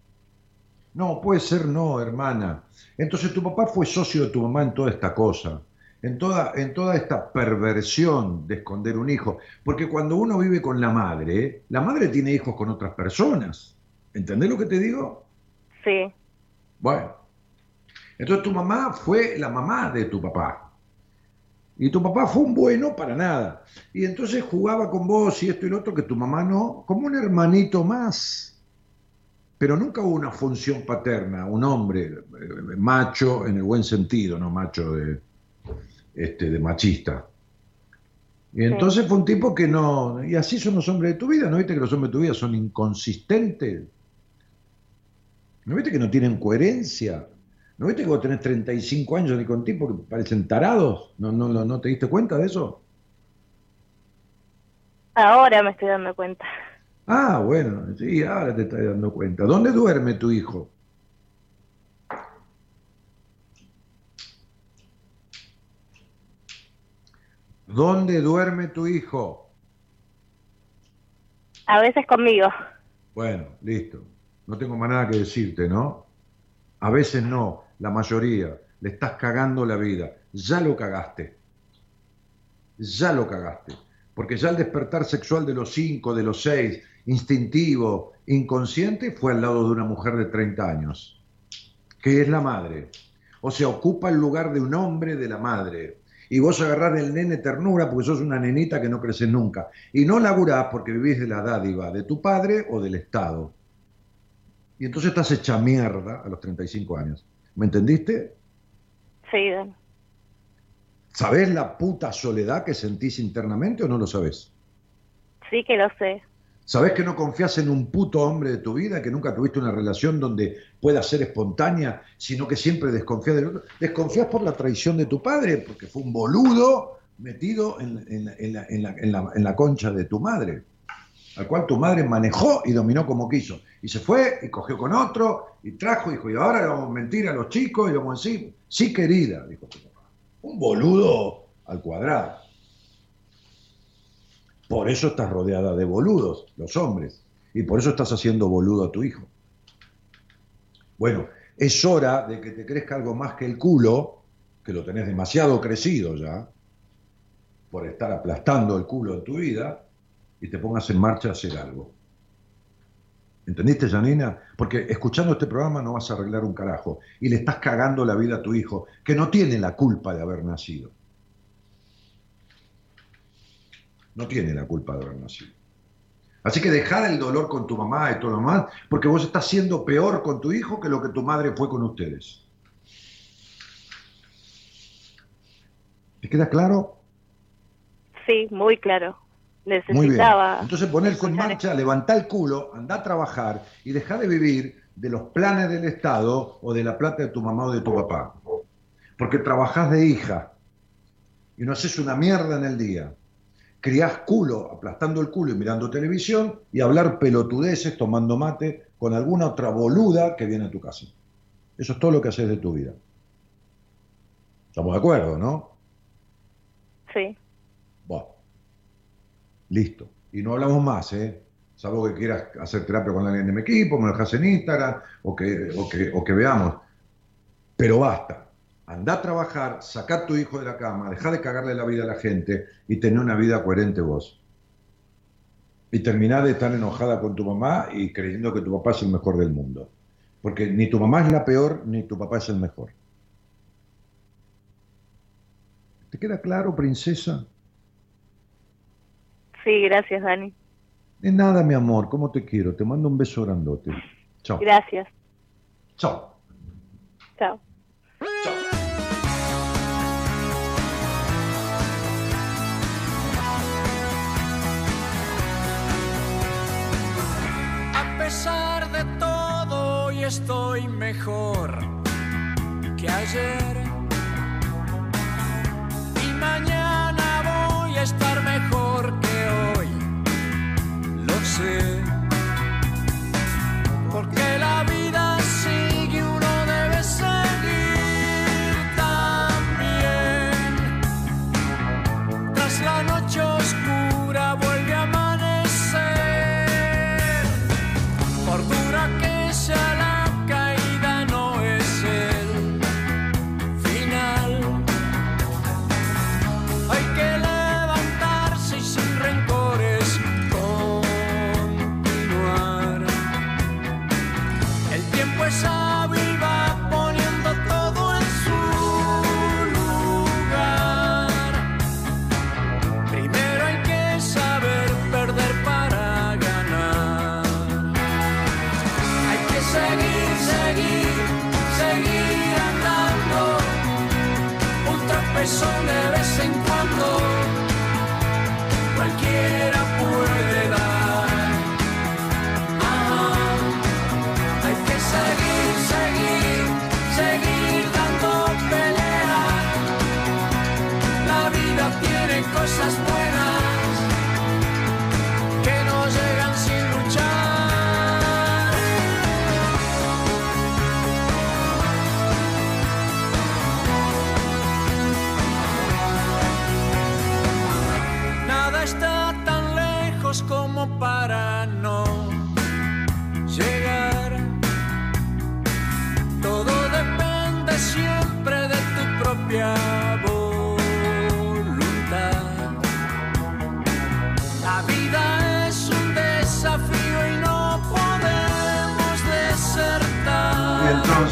No, puede ser no, hermana. Entonces tu papá fue socio de tu mamá en toda esta cosa, en toda, en toda esta perversión de esconder un hijo. Porque cuando uno vive con la madre, la madre tiene hijos con otras personas. ¿Entendés lo que te digo? Sí. Bueno. Entonces tu mamá fue la mamá de tu papá. Y tu papá fue un bueno para nada. Y entonces jugaba con vos y esto y lo otro que tu mamá no, como un hermanito más pero nunca hubo una función paterna, un hombre eh, macho en el buen sentido, no macho de, este, de machista. Y entonces fue un tipo que no, y así son los hombres de tu vida, ¿no viste que los hombres de tu vida son inconsistentes? ¿No viste que no tienen coherencia? ¿No viste que vos tenés 35 años y con tipos que parecen tarados? ¿No, no, no, ¿No te diste cuenta de eso? Ahora me estoy dando cuenta. Ah, bueno, sí, ahora te estás dando cuenta. ¿Dónde duerme tu hijo? ¿Dónde duerme tu hijo? A veces conmigo. Bueno, listo. No tengo más nada que decirte, ¿no? A veces no, la mayoría. Le estás cagando la vida. Ya lo cagaste. Ya lo cagaste. Porque ya el despertar sexual de los cinco, de los seis, instintivo, inconsciente, fue al lado de una mujer de 30 años, que es la madre. O sea, ocupa el lugar de un hombre de la madre. Y vos agarrás el nene ternura porque sos una nenita que no creces nunca. Y no laburás porque vivís de la dádiva de tu padre o del Estado. Y entonces estás hecha mierda a los 35 años. ¿Me entendiste? Sí, Dan. ¿Sabés la puta soledad que sentís internamente o no lo sabés? Sí que lo sé. ¿Sabés que no confías en un puto hombre de tu vida, que nunca tuviste una relación donde pueda ser espontánea, sino que siempre desconfías del otro? Desconfías por la traición de tu padre, porque fue un boludo metido en, la concha de tu madre, al cual tu madre manejó y dominó como quiso. Y se fue y cogió con otro y trajo, dijo, y ahora le vamos a mentir a los chicos y le vamos a decir, sí querida, dijo tu papá. Un boludo al cuadrado. Por eso estás rodeada de boludos, los hombres. Y por eso estás haciendo boludo a tu hijo. Bueno, es hora de que te crezca algo más que el culo, que lo tenés demasiado crecido ya, por estar aplastando el culo en tu vida, y te pongas en marcha a hacer algo. ¿Entendiste, Janina? Porque escuchando este programa no vas a arreglar un carajo. Y le estás cagando la vida a tu hijo, que no tiene la culpa de haber nacido. No tiene la culpa de haber nacido. Así que dejar el dolor con tu mamá y todo lo demás, porque vos estás siendo peor con tu hijo que lo que tu madre fue con ustedes. ¿Te queda claro? Sí, muy claro. Muy bien. Necesitaba. Entonces poner en marcha, levantá el culo, anda a trabajar y deja de vivir de los planes del Estado o de la plata de tu mamá o de tu papá. Porque trabajás de hija y no haces una mierda en el día. Criás culo, aplastando el culo y mirando televisión y hablar pelotudeces tomando mate con alguna otra boluda que viene a tu casa. Eso es todo lo que haces de tu vida. Estamos de acuerdo, ¿no? Sí. Bueno, listo. Y no hablamos más, ¿eh? Salvo que quieras hacer terapia con alguien de mi equipo, me lo dejas en Instagram o que, o que, o que veamos. Pero basta. Andá a trabajar, sacá a tu hijo de la cama, dejá de cagarle la vida a la gente y tener una vida coherente vos. Y terminá de estar enojada con tu mamá y creyendo que tu papá es el mejor del mundo. Porque ni tu mamá es la peor, ni tu papá es el mejor. ¿Te queda claro, princesa? Sí, gracias, Dani. De nada, mi amor, ¿cómo te quiero? Te mando un beso grandote. Chao. Gracias. Chao. Chao. A pesar de todo, hoy estoy mejor que ayer. Y mañana voy a estar mejor que hoy. Lo sé. Porque la vida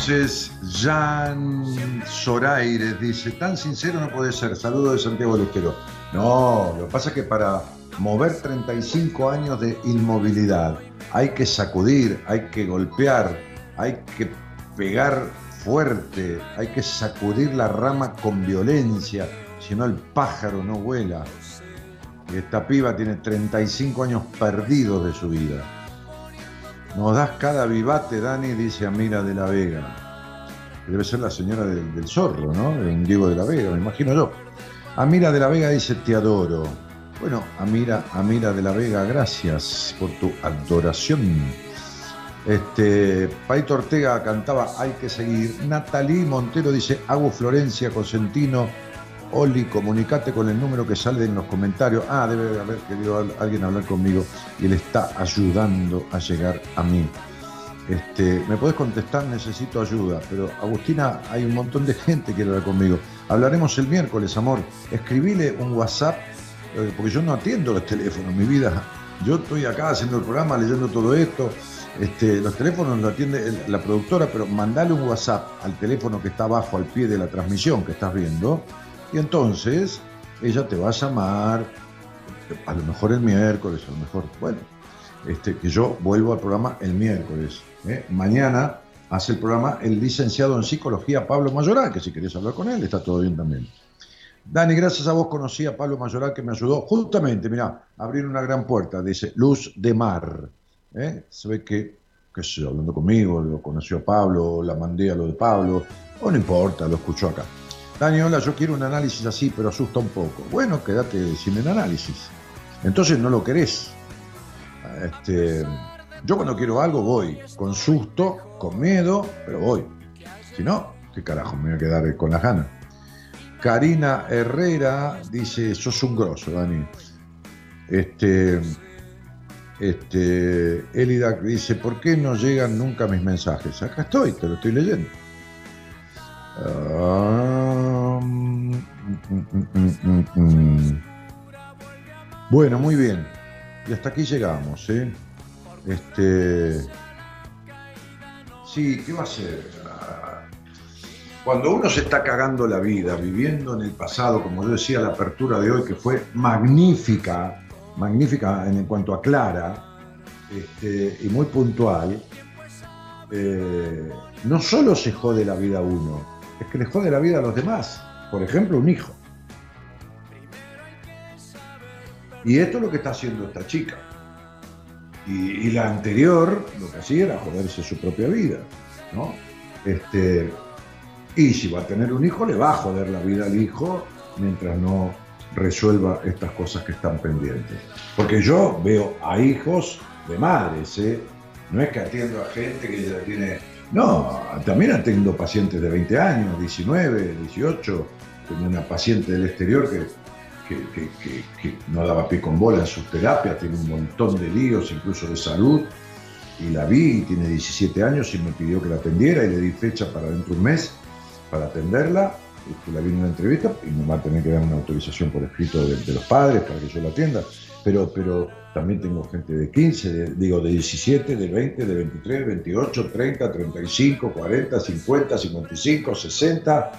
entonces, Jan Zoraires dice, tan sincero no puede ser, saludo de Santiago del Estero. No, lo que pasa es que para mover 35 años de inmovilidad hay que sacudir, hay que golpear, hay que pegar fuerte, hay que sacudir la rama con violencia, si no el pájaro no vuela. Y esta piba tiene 35 años perdidos de su vida. Nos das cada vivate, Dani, dice Amira de la Vega. Debe ser la señora del, zorro, ¿no? De un Diego de la Vega, me imagino yo. Amira de la Vega dice, te adoro. Bueno, Amira, Amira de la Vega, gracias por tu adoración. Este, Paito Ortega cantaba Hay que seguir. Natalí Montero dice, hago Florencia, Cosentino. Oli, comunicate con el número que sale en los comentarios. Ah, debe haber querido al- alguien hablar conmigo y él está ayudando a llegar a mí. Este, me podés contestar, necesito ayuda, pero Agustina, hay un montón de gente que quiere hablar conmigo. Hablaremos el miércoles, amor. Escribile un WhatsApp, eh, porque yo no atiendo los teléfonos, mi vida. Yo estoy acá haciendo el programa, leyendo todo esto. Este, los teléfonos lo atiende la productora, pero mandale un WhatsApp al teléfono que está abajo, al pie de la transmisión que estás viendo, y entonces ella te va a llamar, a lo mejor el miércoles, a lo mejor, bueno, este, que yo vuelvo al programa el miércoles. ¿eh? Mañana hace el programa el licenciado en psicología Pablo Mayoral, que si querés hablar con él, está todo bien también. Dani, gracias a vos conocí a Pablo Mayoral que me ayudó justamente, mirá, a abrir una gran puerta, dice Luz de Mar. ¿eh? Se ve que, qué sé hablando conmigo, lo conoció a Pablo, la mandé a lo de Pablo, o no importa, lo escuchó acá. Dani, hola, yo quiero un análisis así, pero asusta un poco. Bueno, quédate sin el análisis. Entonces no lo querés. Este, yo cuando quiero algo voy, con susto, con miedo, pero voy. Si no, ¿qué carajo me voy a quedar con las ganas? Karina Herrera dice, sos un grosso, Dani. Este, este, Elidac dice, ¿por qué no llegan nunca mis mensajes? Acá estoy, te lo estoy leyendo. Ah, mm, mm, mm. Bueno, muy bien. Y hasta aquí llegamos, ¿eh? Este. Sí, ¿qué va a ser? Cuando uno se está cagando la vida, viviendo en el pasado, como yo decía, la apertura de hoy, que fue magnífica, magnífica en cuanto a clara, este, y muy puntual, eh, no solo se jode la vida uno, es que le jode la vida a los demás. Por ejemplo, un hijo. Y esto es lo que está haciendo esta chica. Y, y la anterior lo que hacía era joderse su propia vida. ¿no? Este, y si va a tener un hijo, le va a joder la vida al hijo mientras no resuelva estas cosas que están pendientes. Porque yo veo a hijos de madres, ¿eh? no es que atiendo a gente que ya tiene... No, también atiendo pacientes de 20 años, 19, 18. Tengo una paciente del exterior que- que- que no daba pie con bola en sus terapias, tiene un montón de líos, incluso de salud, y la vi, y tiene 17 años y me pidió que la atendiera y le di fecha para dentro de un mes para atenderla. Este, La vi en una entrevista y me va a tener que dar una autorización por escrito de, de los padres para que yo la atienda. Pero, también tengo gente de 15, de- digo, de 17, de 20, de 23, 28, 30, 35, 40, 50, 55, 60.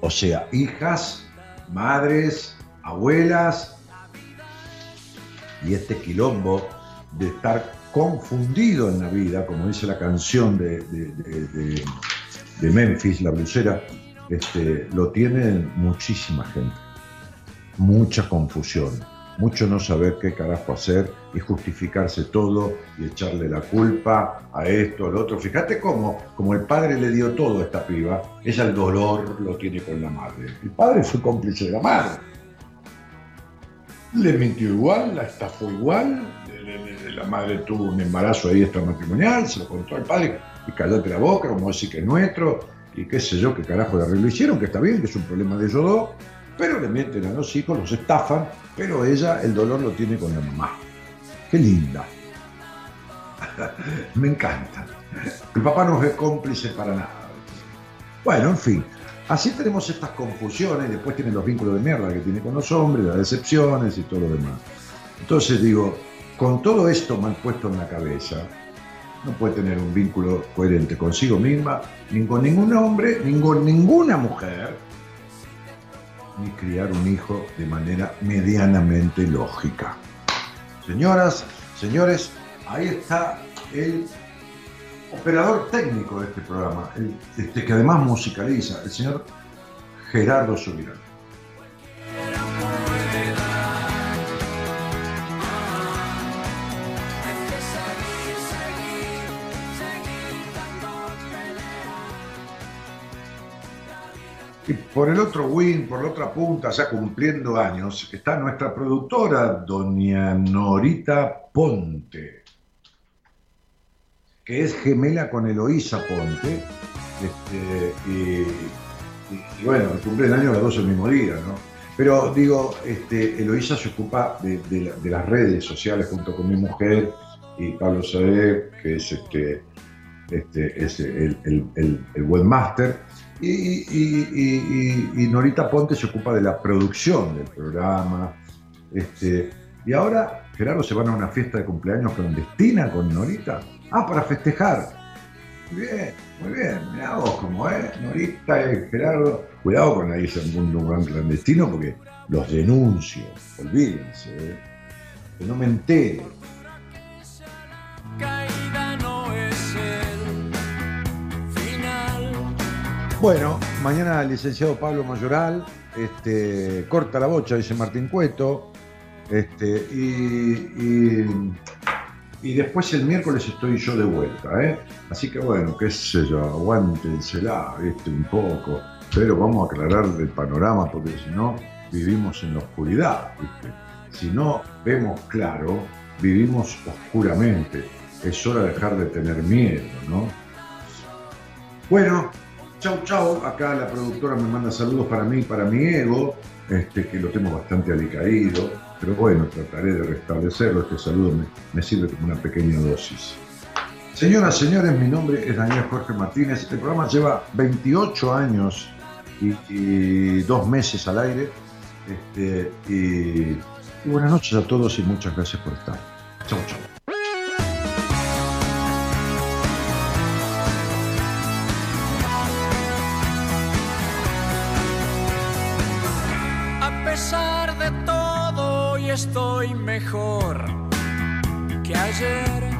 O sea, hijas, madres, abuelas y este quilombo de estar confundido en la vida, como dice la canción de- de Memphis, la blusera, este, lo tiene muchísima gente. mucha confusión, mucho no saber qué carajo hacer y justificarse todo y echarle la culpa a esto, al otro. Fíjate cómo, como el padre le dio todo a esta piba, ella el dolor lo tiene con la madre. El padre fue cómplice de la madre. Le mintió igual, la estafó igual, la madre tuvo un embarazo ahí extramatrimonial, se lo contó al padre y callate la boca, como decir que es nuestro, y qué sé yo, qué carajo de arreglo hicieron, que está bien, que es un problema de ellos dos, pero le mienten a los hijos, los estafan, pero ella el dolor lo tiene con la mamá. Qué linda. Me encanta. El papá no es cómplice para nada. Bueno, en fin, así tenemos estas confusiones, después tiene los vínculos de mierda que tiene con los hombres, las decepciones y todo lo demás. Entonces digo, con todo esto mal puesto en la cabeza, no puede tener un vínculo coherente consigo misma, ni con ningún hombre, ni con ninguna mujer, ni criar un hijo de manera medianamente lógica. Señoras, señores, ahí está el operador técnico de este programa, el- este, que además musicaliza, el señor Gerardo Subirán. Y por el otro win, por la otra punta, ya cumpliendo años, está nuestra productora, doña Norita Ponte, que es gemela con Eloísa Ponte. este, y, y- y bueno, cumple el año las dos el mismo día, ¿no? Pero digo, este, Eloísa se ocupa de, de la- de las redes sociales junto con mi mujer y Pablo Saeb, que es, este, este, es el, el- el- el webmaster. Y, Norita Ponte se ocupa de la producción del programa. Este, y ahora Gerardo se van a una fiesta de cumpleaños clandestina con Norita. Ah, para festejar. Muy bien, muy bien. Mirá vos cómo es, Norita y Gerardo. Cuidado con ahí en un lugar clandestino porque los denuncio. Olvídense. ¿eh? Que no me entere. Bueno, mañana el licenciado Pablo Mayoral, este, corta la bocha, dice Martín Cueto, este, y, después el miércoles estoy yo de vuelta, ¿eh? Así que bueno, qué sé yo, aguántensela, ¿viste? Un poco, pero vamos a aclarar el panorama porque si no, vivimos en la oscuridad. Si no vemos claro, vivimos oscuramente. Es hora de dejar de tener miedo, ¿no? Bueno, chau chau. Acá la productora me manda saludos para mí, para mi ego, este, que lo tengo bastante alicaído. Pero bueno, trataré de restablecerlo. Este saludo me, me sirve como una pequeña dosis. Señoras, señores, mi nombre es Daniel Jorge Martínez. El programa lleva 28 años y, y dos meses al aire. Este, y, y buenas noches a todos y muchas gracias por estar. Chau, chau. Estoy mejor que ayer.